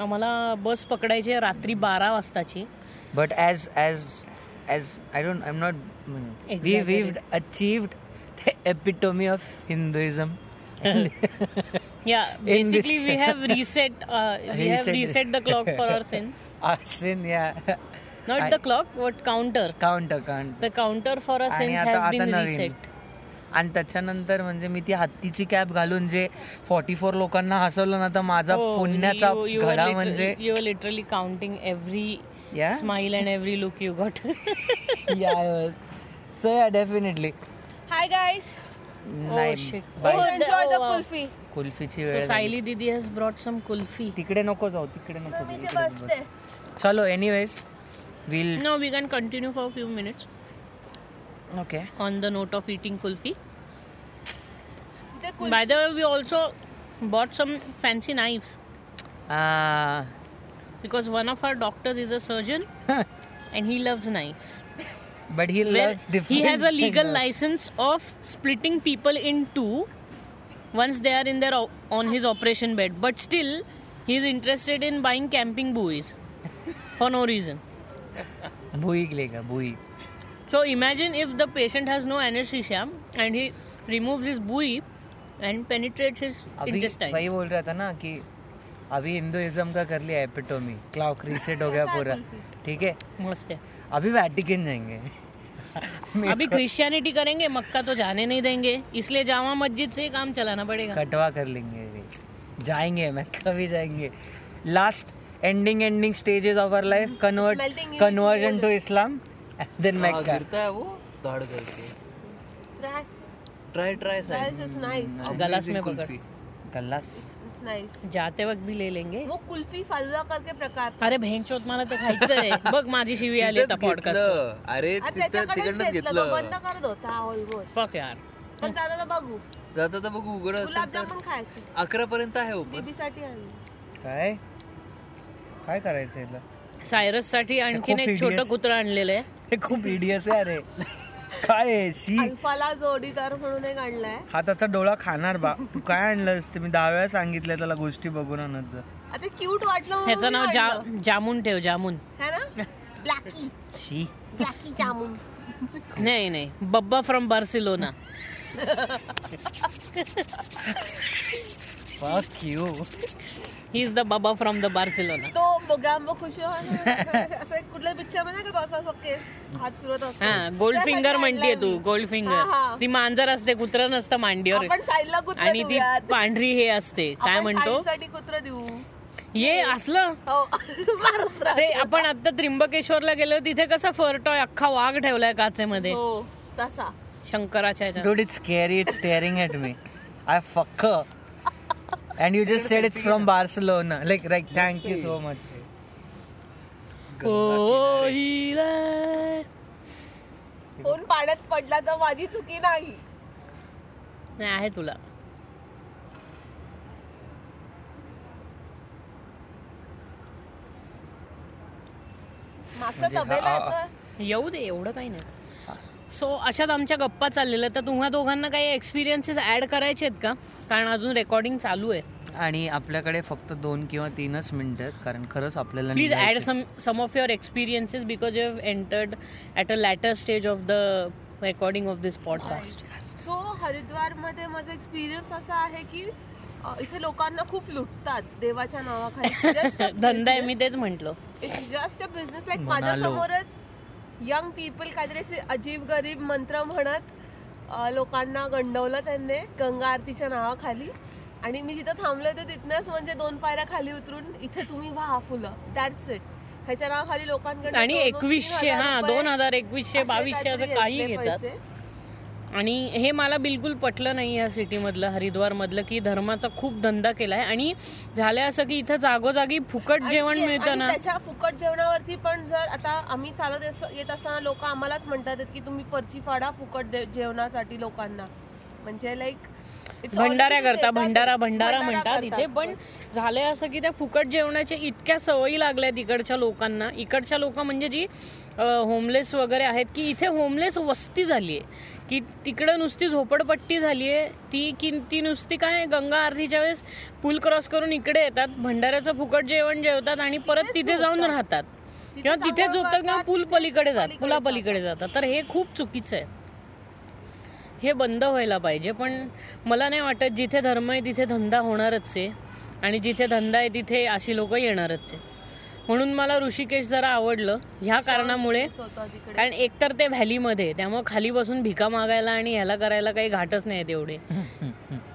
आम्हाला बस पकडायची रात्री बारा वाजताची. But as as as I don't I am not we we epitome of Hinduism reset reset the clock for our sen sen yeah not the clock what counter counter counter for a sense has been reset आणि त्याच्यानंतर म्हणजे मी ती हत्तीची cap घालून जे forty four लोकांना हसवलं ना तर माझा पुण्याचा घडा म्हणजे you are literally counting every smile and every look you got yeah so yeah definitely hi guys kulfi कुल्फीची वेळ सायली दिदी हॅज ब्रॉट सम कुल्फी तिकडे नको जाऊ तिकडे नको चलो anyways will no we can continue for few minutes minutes okay on the note of eating kulfi. तिथे kulfi By the way, we also bought some fancy knives because one of our doctors is a surgeon and he loves knives. But he Where loves different he has a legal license of splitting people in two once they are in their o- on his operation bed but still he is interested in buying camping buoys for no reason भुई लेगा भुई so imagine if the patient has no anesthesia and he removes his buoy and penetrates his अभी intestine वही बोल रहा था ना कि अभी हिंदुइज्म का कर लिया एपिटोमी क्लॉक रीसेट हो गया पूरा. ठीक है? मस्त है. अभी वैटिकन जाएँगे. अभी क्रिश्चियनिटी करेंगे मक्का तो जाने नहीं देंगे. इसलिए जामा मस्जिद से ही काम चलाना पड़ेगा. कटवा कर लेंगे अभी. जाएँगे मैं कभी जाएँगे. Last ending ending stages of our life convert conversion to Islam then हाँ, मेक्का गिरता है वो दाढ़ करके ट्राय ट्राई ट्राई nice. गलास में पकड़. इट्स नाईस जाते वक्त भी ले लेंगे. वो कुल्फी फालुदा करके प्रकार. अरे भेंचोत मला ते खायचं आहे बघ माझी शिवी आली आता पॉडकास्ट अरे तिकडनंच घेतलं. बंद करत होता ऑलमोस्ट फक यार. पण जाता तर बघू. जाता तर बघू उघड असेल तर. गुलाबजामुन खायचे. अकरा पर्यंत आहे ओपन बेबी साठी आणली. काय? काय करायचं सायरससाठी आणखीन एक छोटं. कुत्र आणलेलं आहे. हे खूप इडियस आहे अरे. काय? शी? अल्फाला जोडीदार म्हणून एक आणलाय. हा त्याचा डोळा खाणार बा. तू काय आणलंस ते मी दहा वेळा सांगितलं त्याला गोष्टी बघून आणत जा. आता क्यूट वाटलं म्हणून ह्याचं मी नाव जा आणलं. जामून ठेव जामून. है ना? ब्लॅकी शी. ब्लॅकी जामून. नाही नाही. Babba from Barcelona fuck you he is the Baba from the Barcelona तो बघांब खुशी असं एक कुठल्या पिक्चरमध्ये का तो असं असं केस हात फिरवत असतो हा गोल्ड फिंगर म्हणतीये तू मी. Gold finger. ती मांजर असते कुत्र नसतं मांडीवर आपण साईडला कुत्र आणि ती. पांढरी हे असते काय म्हणतो साईडसाठी कुत्र देऊ ये असलं हो. ते आपण आता त्र्यंबकेश्वरला गेलो तिथे कसा फरटॉय अख्खा वाघ ठेवलाय काचेमध्ये हो तसा शंकराच्या. Dude, it's scary. It's staring at me. I fucker. And you just said it's from Barcelona. Like, like, thank you so much. ओ हिरे. कोण पाण्यात पडला तर माझी चुकी नाही नाही आहे तुला मागचा तबेला येतोय येऊ दे एवढं काही नाही सो अशात आमच्या गप्पा चाललेल्या तर तुम्हा दोघांना काही एक्सपिरियन्सेस ऍड करायचे आहेत का? कारण अजून रेकॉर्डिंग चालू आहे. आणि आपल्याकडे फक्त दोन किंवा तीनच मिनिटं आहेत कारण खरंच आपल्याला प्लीज ऍड निघायचं. Some some of your experiences because you have entered at a later stage of the recording of this podcast so हरिद्वारमध्ये माझा एक्सपिरियन्स असा आहे की इथे लोकांना खूप लुटतात देवाच्या नावाखाली. धंदा आहे मी तेच म्हंटल. It's just a business like. माझ्यासमोरच young people काहीतरी असे अजीब गरीब मंत्र म्हणत लोकांना गंडवलं त्यांनी गंगा आरतीच्या नावाखाली. आणि मी जिथं थांबले होते तिथनंच म्हणजे दोन पायऱ्या खाली उतरून इथे तुम्ही व्हा फुलं. दॅट्स इट ह्याच्या नावाखाली लोकांकडे आणि एकवीसशे हा दोन हजार एकवीसशे बावीसशे असं काही घेतात. आणि हे मला बिलकुल पटलं नाही या सिटीमधलं हरिद्वारमधलं की धर्माचा खूप धंदा केलाय. आणि झालं असं की इथं जागोजागी फुकट जेवण मिळतं ना. त्याच्या फुकट जेवणावरती पण जर आता आम्ही चालत येत असताना लोक आम्हालाच म्हणतात की तुम्ही पर्ची फाडा फुकट जेवणासाठी लोकांना. म्हणजे लाईक भंडाऱ्या करता भंडारा भंडारा म्हणतात इथे. पण झालंय असं की त्या फुकट जेवणाच्या इतक्या सवयी लागल्यात इकडच्या लोकांना. इकडच्या लोक म्हणजे जी होमलेस वगैरे आहेत की इथे होमलेस वस्ती झालीये. की तिकडं नुसती झोपडपट्टी झालीये. ती की ती नुसती काय गंगा आरतीच्या वेळेस पूल क्रॉस करून इकडे येतात भंडाऱ्याचं फुकट जेवण जेवतात आणि परत तिथे जाऊन राहतात. किंवा तिथे झोपतात किंवा पूल पलीकडे जात पुला पलीकडे जातात. तर हे खूप चुकीचं आहे. हे बंद व्हायला पाहिजे पण मला नाही वाटत जिथे धर्म आहे तिथे धंदा होणारच आहे आणि जिथे धंदा आहे तिथे अशी लोक येणारच आहे. म्हणून मला ऋषिकेश जरा आवडलं. ह्या कारणामुळे कारण एकतर ते व्हॅलीमध्ये त्यामुळे खाली बसून भिका मागायला आणि ह्याला करायला काही घाटच नाही तेवढे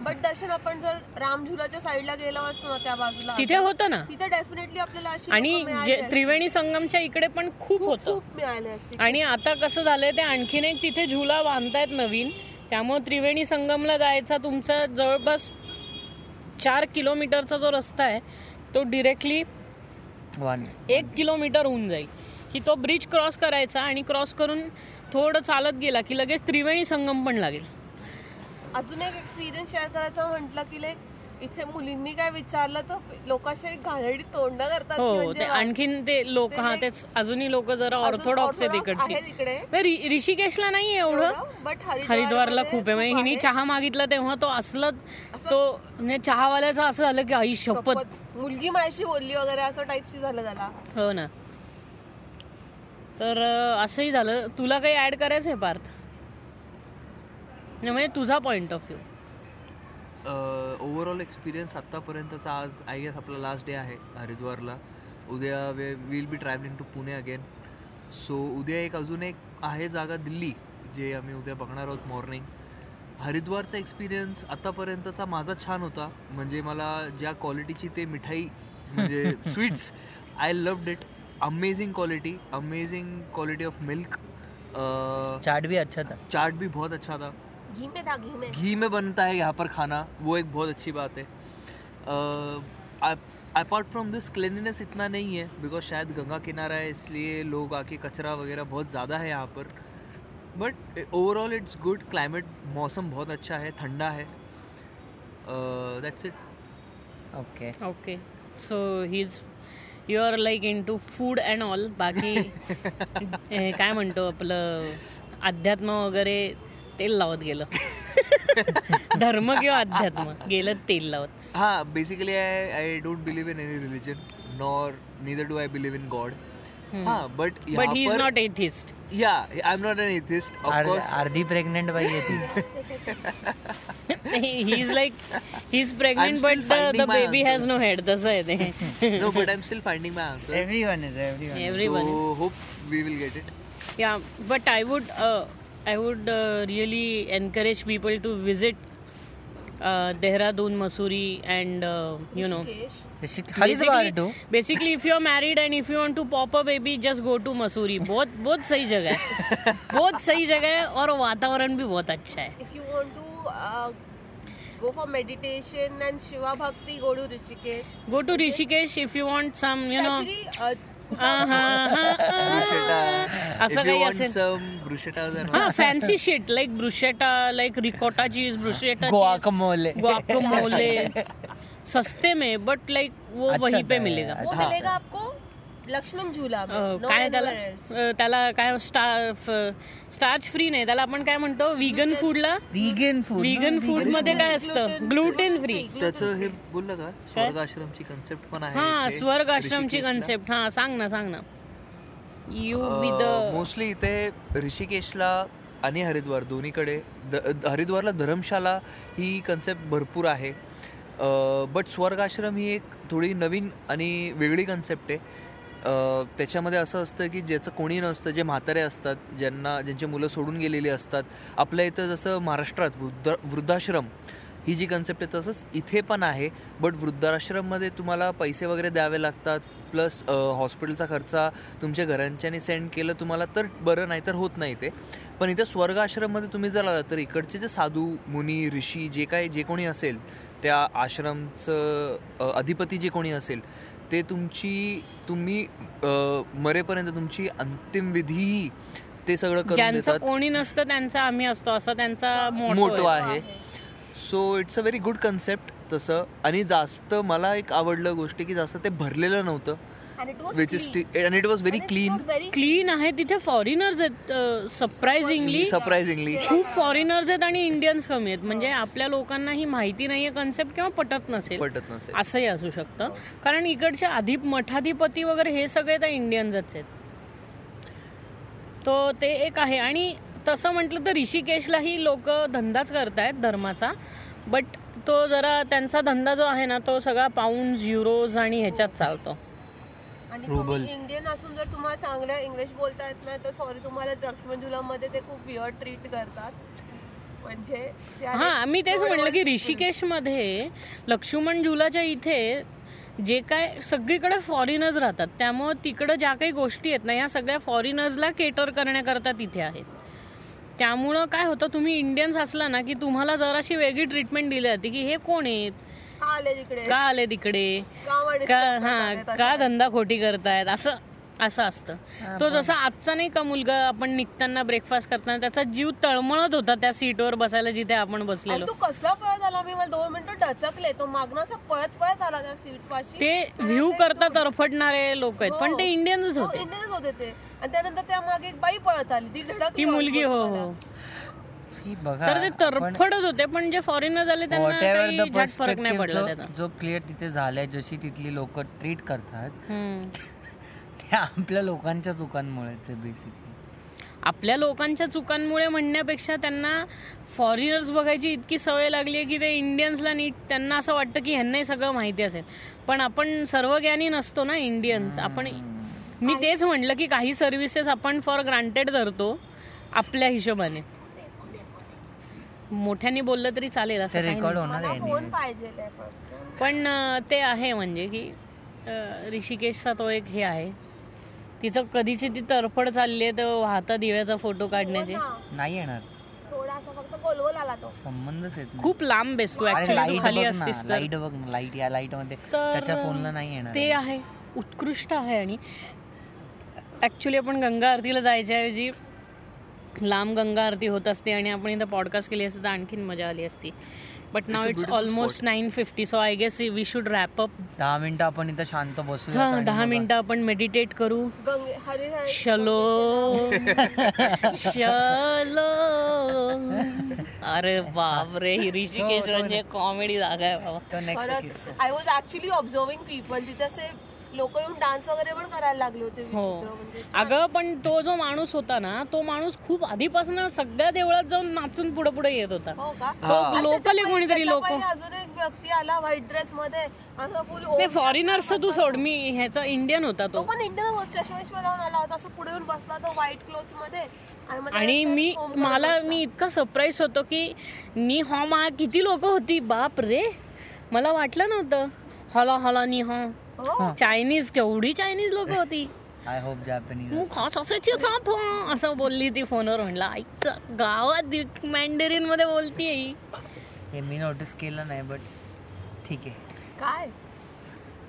बट दर्शन आपण जर रामझुलाच्या साईडला गेलो असतो ना त्या बाजूला तिथे होतं ना. तिथे डेफिनेटली आपल्याला अशी आणि. त्रिवेणी संगमच्या इकडे पण खूप होतं. खूप मिळाले असते आणि आता कसं झालंय ते आणखीन एक तिथे झुला बांधतायत नवीन. त्यामुळे त्रिवेणी संगमला जायचा तुमचा जवळपास चार किलोमीटरचा जो रस्ता आहे तो डिरेक्टली एक किलोमीटर होऊन जाईल. की तो ब्रिज क्रॉस करायचा आणि क्रॉस करून थोडं चालत गेला की लगेच त्रिवेणी संगम पण लागेल. अजून एक एक्सपिरियन्स शेअर करायचा म्हटलं की लाईक इथे मुलींनी काय विचारलं तर लोक असे घाणेरडी तोंड करतात की हो म्हणजे ते आणखीन ते लोक हा तेच अजूनी लोक जरा ऑर्थोडॉक्स नाही, रि- ऋषिकेशला नाही एवढं. बट हरिद्वारला खूप आहे. म्हणजे हिने चहा मागितला तेव्हा तो असला तो म्हणजे चहावाल्याचं असं झालं की आई शपथ. मुलगी माझ्याशी बोलली वगैरे असं टाईपची झालं त्याला. हो ना. तर अं, असंही झालं. तुला काही ऍड करायचं आहे पार्थ? नाही, म्हणजे तुझा point of view overall experience आत्तापर्यंतचा आज आय गेस आपला लास्ट डे आहे हरिद्वारला. उद्या we will be travelling to Pune again so उद्या एक अजून एक आहे जागा दिल्ली जे आम्ही उद्या बघणार आहोत मॉर्निंग हरिद्वारचा एक्सपिरियन्स आतापर्यंतचा माझा छान होता. म्हणजे मला ज्या क्वालिटीची ते मिठाई म्हणजे sweets I loved it amazing quality amazing quality of milk chaat भी अच्छा था. चाट भी बहुत अच्छा था. घी में था घी में. घी में बनता है यहाँ पर खाना वो एक बहुत अच्छी बात है. अपार्ट फ्रॉम दिस क्लिननेस इतना नहीं है बिकॉज़ शायद गंगा किनारा है इसलिए लोग आके कचरा वगैरह बहुत ज़्यादा है यहाँ पर. But overall it's good climate मौसम बहुत अच्छा है ठंडा है. That's it okay okay so he's you are like into food and all बाकी हे काय म्हणतो आपलं अध्यात्म वगैरे तेल लावत गेलं. धर्म किंवा अध्यात्म गेलं तेल लावत. हाँ basically I I don't believe in any religion nor neither do I believe in God हाँ but but he is not atheist yeah I am not an atheist of course अर्धी प्रेग्नेंट बाई आहे ती he is like he is pregnant still but finding the my baby has answers. No head तसं आहे ते no but i'm still finding my answers everyone is everyone everyone so hope we will get it Yeah, but I would uh, I would uh, really encourage people to visit uh, Dehradun, Masuri, basically if you are married and if you want to pop a baby just go to Mussoorie बहुत बहुत सही जगह है। बहुत सही जगह है और वातावरण भी बहुत अच्छा है। If you want to go to Rishikesh if you want some you know fancy shit like bruschetta like ricotta cheese bruschetta Goa मोले सस्ते में बट लाइक वो अच्छा वहीं पे मिलेगा। वो हाँ. मिलेगा आपको लक्ष्मण झुला काय त्याला त्याला काय स्टार स्टार्च फ्री नाही त्याला आपण काय म्हणतो विगन फूडला विगेन फूड विगन फूडमध्ये काय असतं? ग्लुटेन फ्री त्याचं हे बोललं का? स्वर्ग आश्रमची कन्सेप्ट पण आहे हा स्वर्ग आश्रमची. कन्सेप्ट हा सांग ना सांग ना. यू बी द मोस्टली इथे ऋषिकेशला आणि हरिद्वार दोन्हीकडे हरिद्वारला धर्मशाला ही कन्सेप्ट भरपूर आहे. बट स्वर्गाश्रम ही एक थोडी नवीन आणि वेगळी कन्सेप्ट आहे. त्याच्यामध्ये असं असतं की ज्याचं कोणी नसतं जे म्हातारे असतात ज्यांना ज्यांची मुलं सोडून गेलेली असतात आपल्या इथं जसं महाराष्ट्रात वृद्ध वृद्धाश्रम ही जी कन्सेप्ट आहे तसंच इथे पण आहे बट वृद्धाश्रममध्ये तुम्हाला पैसे वगैरे द्यावे लागतात प्लस हॉस्पिटलचा खर्च तुमच्या घरांच्यानी सेंड केलं तुम्हाला तर बरं नाही तर होत नाही ते. पण इथे स्वर्ग आश्रममध्ये तुम्ही जर आला तर इकडचे जे साधू मुनी ऋषी जे काय जे कोणी असेल त्या आश्रमचं अधिपती जे कोणी असेल ते तुमची तुम्ही मरेपर्यंत तुमची अंतिम विधी ते सगळं करून देतात. कोणी नसतं त्यांचा आम्ही असतो असा त्यांचा मोठो आहे. So it's a very good concept तसं. आणि जास्त मला एक आवडलं गोष्ट की जास्त ते भरलेलं नव्हतं. Which is and it was very clean clean आहे. तिथे फॉरेनर्स आहेत सरप्राइझिंगली सरप्राइझिंगली खूप फॉरेनर्स आहेत आणि इंडियन्स कमी आहेत. म्हणजे आपल्या लोकांना ही माहिती नाहीये कन्सेप्ट किंवा पटत नसेल. पटत नसेल. असंही असू शकतं. कारण इकडचे अधिप मठाधिपती वगैरे हे सगळे तर इंडियन्सच आहेत. तो ते एक आहे. आणि तसं म्हटलं तर ऋषिकेशलाही लोक धंदाच करतायत धर्माचा. बट तो जरा त्यांचा धंदा जो आहे ना तो सगळा पाऊंड युरोज आणि ह्याच्यात चालतो. आणि तुम्ही इंडियन असून जर तुम्हाला चांगलं इंग्लिश बोलता येत नाही तर सॉरी तुम्हाला लक्ष्मण झुलामध्ये ते खूप विअर ट्रीट करतात. म्हणजे हा मी तेच म्हणलं की ऋषिकेशमध्ये लक्ष्मण झुलाच्या इथे जे काय सगळीकडे फॉरेनर्स राहतात त्यामुळं तिकडं ज्या काही गोष्टी आहेत ना या सगळ्या फॉरेनर्सला केटर करण्याकरता तिथे आहेत. त्यामुळं काय होतं तुम्ही इंडियन्स असला ना की तुम्हाला जराशी वेगळी ट्रीटमेंट दिली जाते की हे कोण आहेत? का आले तिकडे? का आले तिकडे? का हा? का धंदा खोटी करतायत? असं असं असतं. तो जसा आजचा नाही का मुलगा आपण निघताना ब्रेकफास्ट करताना त्याचा जीव तळमळत होता त्या सीटवर बसायला जिथे आपण बसलेलो. तो कसला पळत आला? मी मला दोन मिनिटं डचकले तो मागणं असं पळत पळत आला त्या सीट पाशी. ते व्ह्यू करता तरफडणारे लोक आहेत पण ते इंडियन्स होते. इंडियनच होते ते. आणि त्यानंतर त्या मागे एक बाई पळत आली. ती धडक ती मुलगी हो हो. की बघा तर ते तरफडत होते पण जे फॉरेनर झाले त्यांना काही फरक नाही पडला जो- त्याचा. जो क्लिअर तिथे झालाय जशी तिथली लोक ट्रीट करतात हम्म. आपल्या लोकांच्या चुकांमुळेच बेसिकली आपल्या लोकांच्या चुकांमुळे म्हणण्यापेक्षा त्यांना फॉरेनर्स बघायची इतकी सवय लागली आहे की ते इंडियन्सला नीट त्यांना असं वाटतं की ह्यांना हे सगळं माहिती असेल. पण आपण सर्वज्ञानी नसतो ना इंडियन्स आपण मी तेच म्हटलं की काही सर्व्हिसेस आपण फॉर ग्रांटेड धरतो आपल्या हिशोबाने. मोठ्याने बोललं तरी चालेल असं काही रेकॉर्ड. होणार मला आहे फोन पाहिजे ते पण. पण अं, ते आहे म्हणजे की अं, ऋषिकेशचा तो एक हे आहे. तिचं कधीची ती तरफड चालली आहे तर वाहता दिव्याचा फोटो काढण्याची. हा, नाही येणार. थोडासा फक्त गोलगोल आला तो. संबंधच येत नाही. खूप लांब बेस तू अरे ऍक्च्युली खाली असतीस तर. लाइट बघ ना लाइट या लाइटमध्ये. तर त्याच्या फोनला नाही येणार ते आहे. उत्कृष्ट आहे आणि ऍक्च्युली आपण गंगा आरतीला जायच्या ऐवजी लांब गंगा आरती होत असते आणि आपण इथं पॉडकास्ट केली असते तर आणखीन मजा आली असती. But now it's almost nine fifty so I guess we should wrap up दहा मिनिटं आपण इथं शांत बसूया हा दहा मिनिटं आपण मेडिटेट करू. गंगे हरी हरी. शलो. शलो. अरे बापरे ही ऋषिकेश म्हणजे कॉमेडी जागा आहे बाबा. तो नेक्स्ट खरंच I was actually observing people तिथे लोक येऊन डान्स वगैरे पण करायला लागले होते हो. म्हणजे अगं पण तो जो माणूस होता ना तो माणूस खूप आधीपासून सगळ्या देवळात जाऊन नाचून पुढे पुढे येत होता. हो का? तो आणि लोकल त्याच्या आहे कोणीतरी पहिले- लोक. त्याच्या पहिले अजून एक व्यक्ती आला व्हाईट ड्रेस मध्ये असं तू सोड मी ह्याचा इंडियन होता तो. तो पण इंडियन चष्मा विश्मा लावून आला होता असं पुढे येऊन बसला तो व्हाईट क्लोथमध्ये. आणि मग आणि त्यानंतर मी मला बसला. मी इतका सरप्राईज होतो की नी हा मा किती लोक होती? बाप रे! मला वाटलं नव्हतं. हॉला हॉला नी हो. चायनीज केवढी चायनीज लोक होती. आय होप जॅपनीज मग खास असायची थांब हं. असं बोलली ती फोनवर म्हणलं ऐकचं गावात मॅन्डेरिनमध्ये बोलतीये ही. हे मी नोटीस केलं नाही बट ठीक आहे. काय?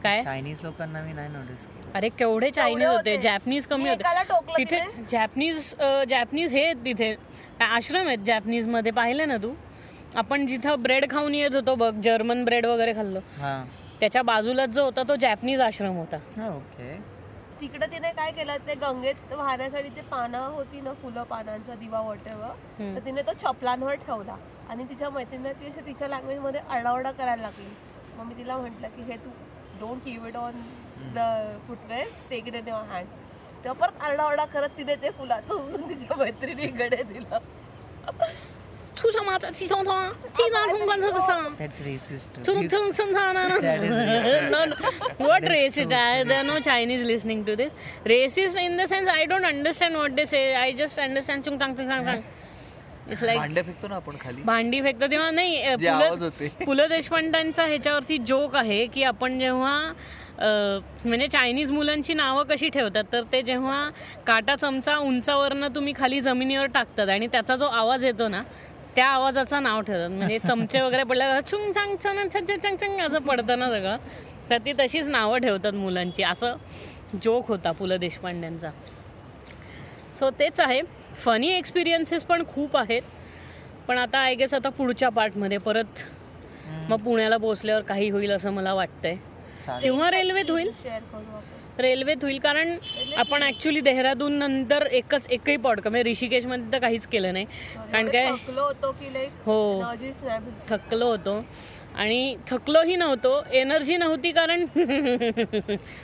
काय? चायनीज लोकांना मी नाही नोटीस केलं. अरे केवढे चायनीज होते. जॅपनीज कमी होते. तिथे जॅपनीज जॅपनीज हे आहेत तिथे. आश्रम आहेत जॅपनीजमध्ये? पाहिले ना तू? आपण जिथं ब्रेड खाऊन येत होतो बघ जर्मन ब्रेड वगैरे खाल्लं. हा. त्याच्या बाजूलाच जो होता तो जॅपनीज आश्रम होता. ओके तिकडे तिने काय केलं ते गंगेत वाहण्यासाठी ते पानं होती ना फुलं पानांचा दिवा वॉटेवर तर तिने तो छपलांवर ठेवला. आणि तिच्या मैत्रिणीने ती अशी तिच्या लँग्वेजमध्ये आरडाओरडा करायला लागली. मग मी तिला म्हटलं की हे तू don't keep it on the footwears take it in your hand तेव्हा परत आरडाओरडा करत तिने ते फुलाचं उचलून तिच्या मैत्रिणीकडे दिलं. 투자마자지 성통아 티나 송관서 That's racist. You- Chung chung na. That there are no Chinese listening to this. Racist in the sense I don't understand what they say. I just understand भांडे फेकतो ना आपण खाली भांडी फेकतात तेव्हा नाही पु ल देशपांडांचा ह्याच्यावरती जोक आहे की आपण जेव्हा म्हणजे चायनीज मुलांची नावं कशी ठेवतात तर ते जेव्हा काटा चमचा उंचावरनं तुम्ही खाली जमिनीवर टाकतात आणि त्याचा जो आवाज येतो ना त्या आवाजाचं नाव ठेवतात. म्हणजे चमचे वगैरे पडल्या छुंग छांग छन छन छन असं पडतं ना सगळं. तर ती तशीच नावं ठेवतात मुलांची. असं जोक होता पु ल देशपांड्यांचा. सो तेच आहे. फनी एक्सपिरियन्सेस पण खूप आहेत. पण आता आय गेस आता पुढच्या पार्टमध्ये परत मग पुण्याला पोहोचल्यावर काही होईल असं मला वाटतंय. किंवा रेल्वेत होईल. शेअर करू आपण. रेल्वेत होईल कारण आपण ऍक्च्युली देहरादून नंतर एकच एकही पॉडका म्हणजे ऋषिकेशमध्ये तर काहीच केलं नाही. कारण काय? थकलो होतो की हो. थकलो होतो. आणि थकलोही नव्हतो एनर्जी नव्हती कारण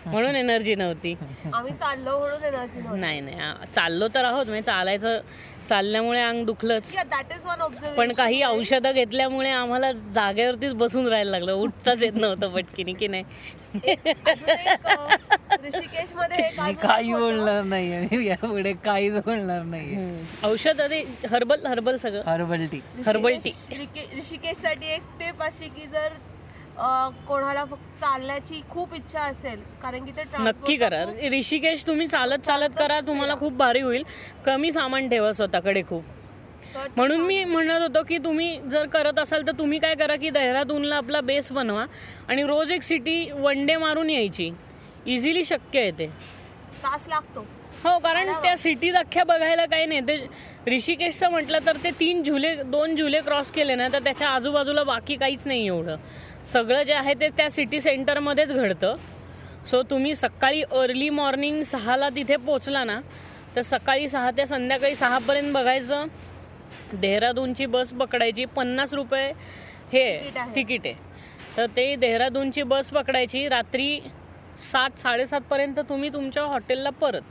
म्हणून एनर्जी नव्हती. आम्ही चाललो म्हणून एनर्जी नाही नाही चाललो तर आहोत म्हणजे चालायचं चालल्यामुळे अंग दुखलंच. पण काही औषधं घेतल्यामुळे आम्हाला जागेवरतीच बसून राहायला लागलं. उठताच येत नव्हतं पटकीने की नाही? ऋषिकेशमध्ये हे मी काय काही बोलणार नाही यापुढे काहीच बोलणार नाही. औषध ते हर्बल हर्बल सगळं. Herbal tea. Herbal tea. ऋषिकेशसाठी एक टिप अशी की जर कोणाला फक्त चालण्याची खूप इच्छा असेल कारण की ते नक्की करा. ऋषिकेश तुम्ही चालत चालत करा तुम्हाला खूप भारी होईल. कमी सामान ठेवा स्वतःकडे खूप. म्हणून मी म्हणत होतो की तुम्ही जर करत असाल तर तुम्ही काय करा की देहरादूनला आपला बेस बनवा आणि रोज एक सिटी वन डे मारून यायची. इझिली शक्य आहे ते. तास लागतो. हो कारण त्या सिटीज अख्ख्या बघायला काही नाही. ते ऋषिकेशचं म्हटलं तर ते तीन झुले दोन झुले क्रॉस केले ना तर त्याच्या आजूबाजूला बाकी काहीच नाही एवढं. सगळं जे आहे ते त्या सिटी सेंटरमध्येच घडतं. सो तुम्ही सकाळी अर्ली मॉर्निंग सहाला तिथे पोचला ना तर सकाळी सहा ते संध्याकाळी सहापर्यंत बघायचं. देहरादूनची बस पकडायची पन्नास रुपये हे तिकीट आहे. तर ते देहरादूनची बस पकडायची रात्री सात साडेसातपर्यंत तुम्ही तुमच्या हॉटेलला परत.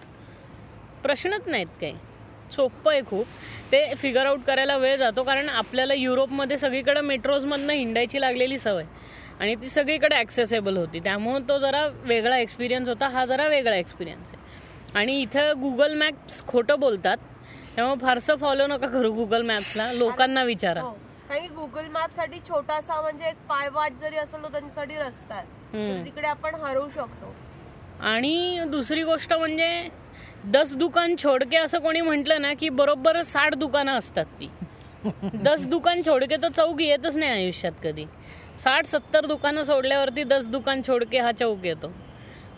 प्रश्नच नाहीत काही. सोपं आहे खूप. ते फिगर आउट करायला वेळ जातो कारण आपल्याला युरोपमध्ये सगळीकडे मेट्रोजमधनं हिंडायची लागलेली सवय. आणि ती सगळीकडे ॲक्सेसेबल होती. त्यामुळं तो जरा वेगळा एक्सपिरियन्स होता. हा जरा वेगळा एक्सपिरियन्स आहे. आणि इथं गुगल मॅप्स खोटं बोलतात. त्यामुळे फारसं फॉलो नका करू गुगल मॅप्सला लोकांना विचारा. हो कारण की गुगल मॅपसाठी छोटासा म्हणजे एक पायवाट जरी असेल तर त्यांच्यासाठी रस्ता आहे. तर तिकडे आपण हरवू शकतो. आणि दुसरी गोष्ट म्हणजे दस दुकान छोडके असं कोणी म्हटलं ना की बरोबर साठ दुकानं असतात ती. दस दुकान छोडके तर चौक येतच नाही आयुष्यात कधी. साठ सत्तर दुकानं सोडल्यावरती दस दुकान छोडके हा चौक येतो.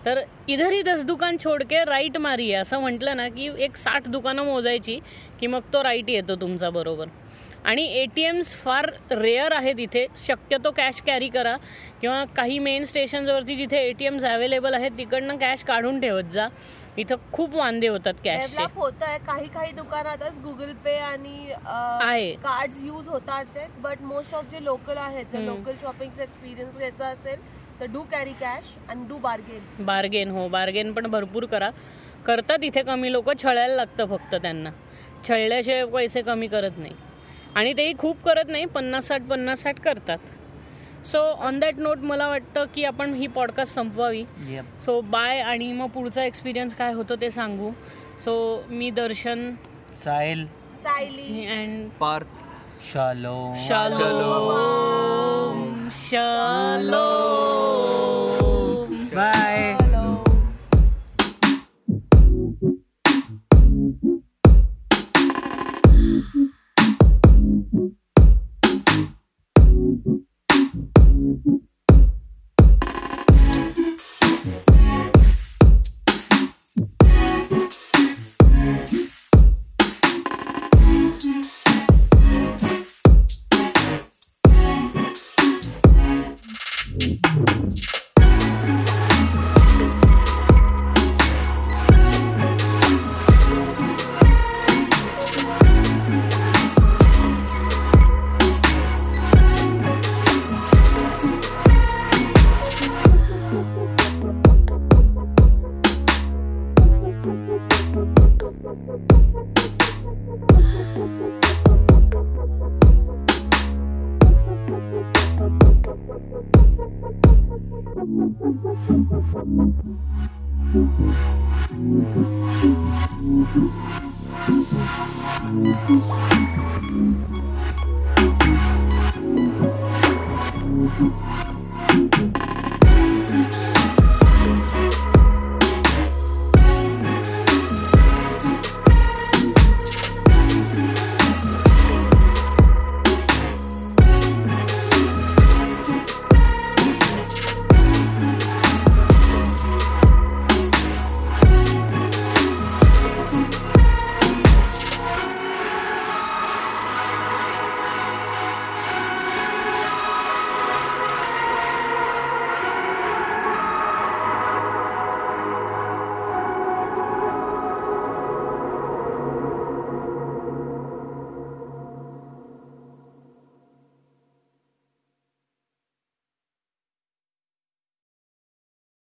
तर इधरही दस दुकान छोडके राईट मारी असं म्हटलं ना की एक साठ दुकानं मोजायची की मग तो राईट येतो तुमचा बरोबर. आणि ए टी एम्स फार रेअर आहेत इथे. शक्यतो कॅश कॅरी करा. किंवा काही मेन स्टेशन्सवरती जिथे ए टी एम्स अवेलेबल आहेत तिकडनं कॅश काढून ठेवत जा. इथं खूप वांदे होतात डेव्हलप होत आहे काही काही दुकानातच गुगल पे आणि आहे. कार्ड युज होतात बट मोस्ट ऑफ जे लोकल आहेत लोकल शॉपिंगचा एक्सपिरियन्स घ्यायचा असेल तर डू कॅरी कॅश आणि डू बार्गेन बार्गेन हो. बार्गेन पण भरपूर करा. करतात इथे कमी लोक छळायला लागतं फक्त त्यांना. छळल्याशिवाय पैसे कमी करत नाही. आणि तेही खूप करत नाही पन्नास साठ पन्नास साठ करतात. सो ऑन दॅट नोट मला वाटतं की आपण ही पॉडकास्ट संपवावी. सो बाय आणि मग पुढचा एक्सपिरियन्स काय होतो ते सांगू. सो मी दर्शन साहिल. सायली. अँड पार्थ. शालो शालो शालो बाय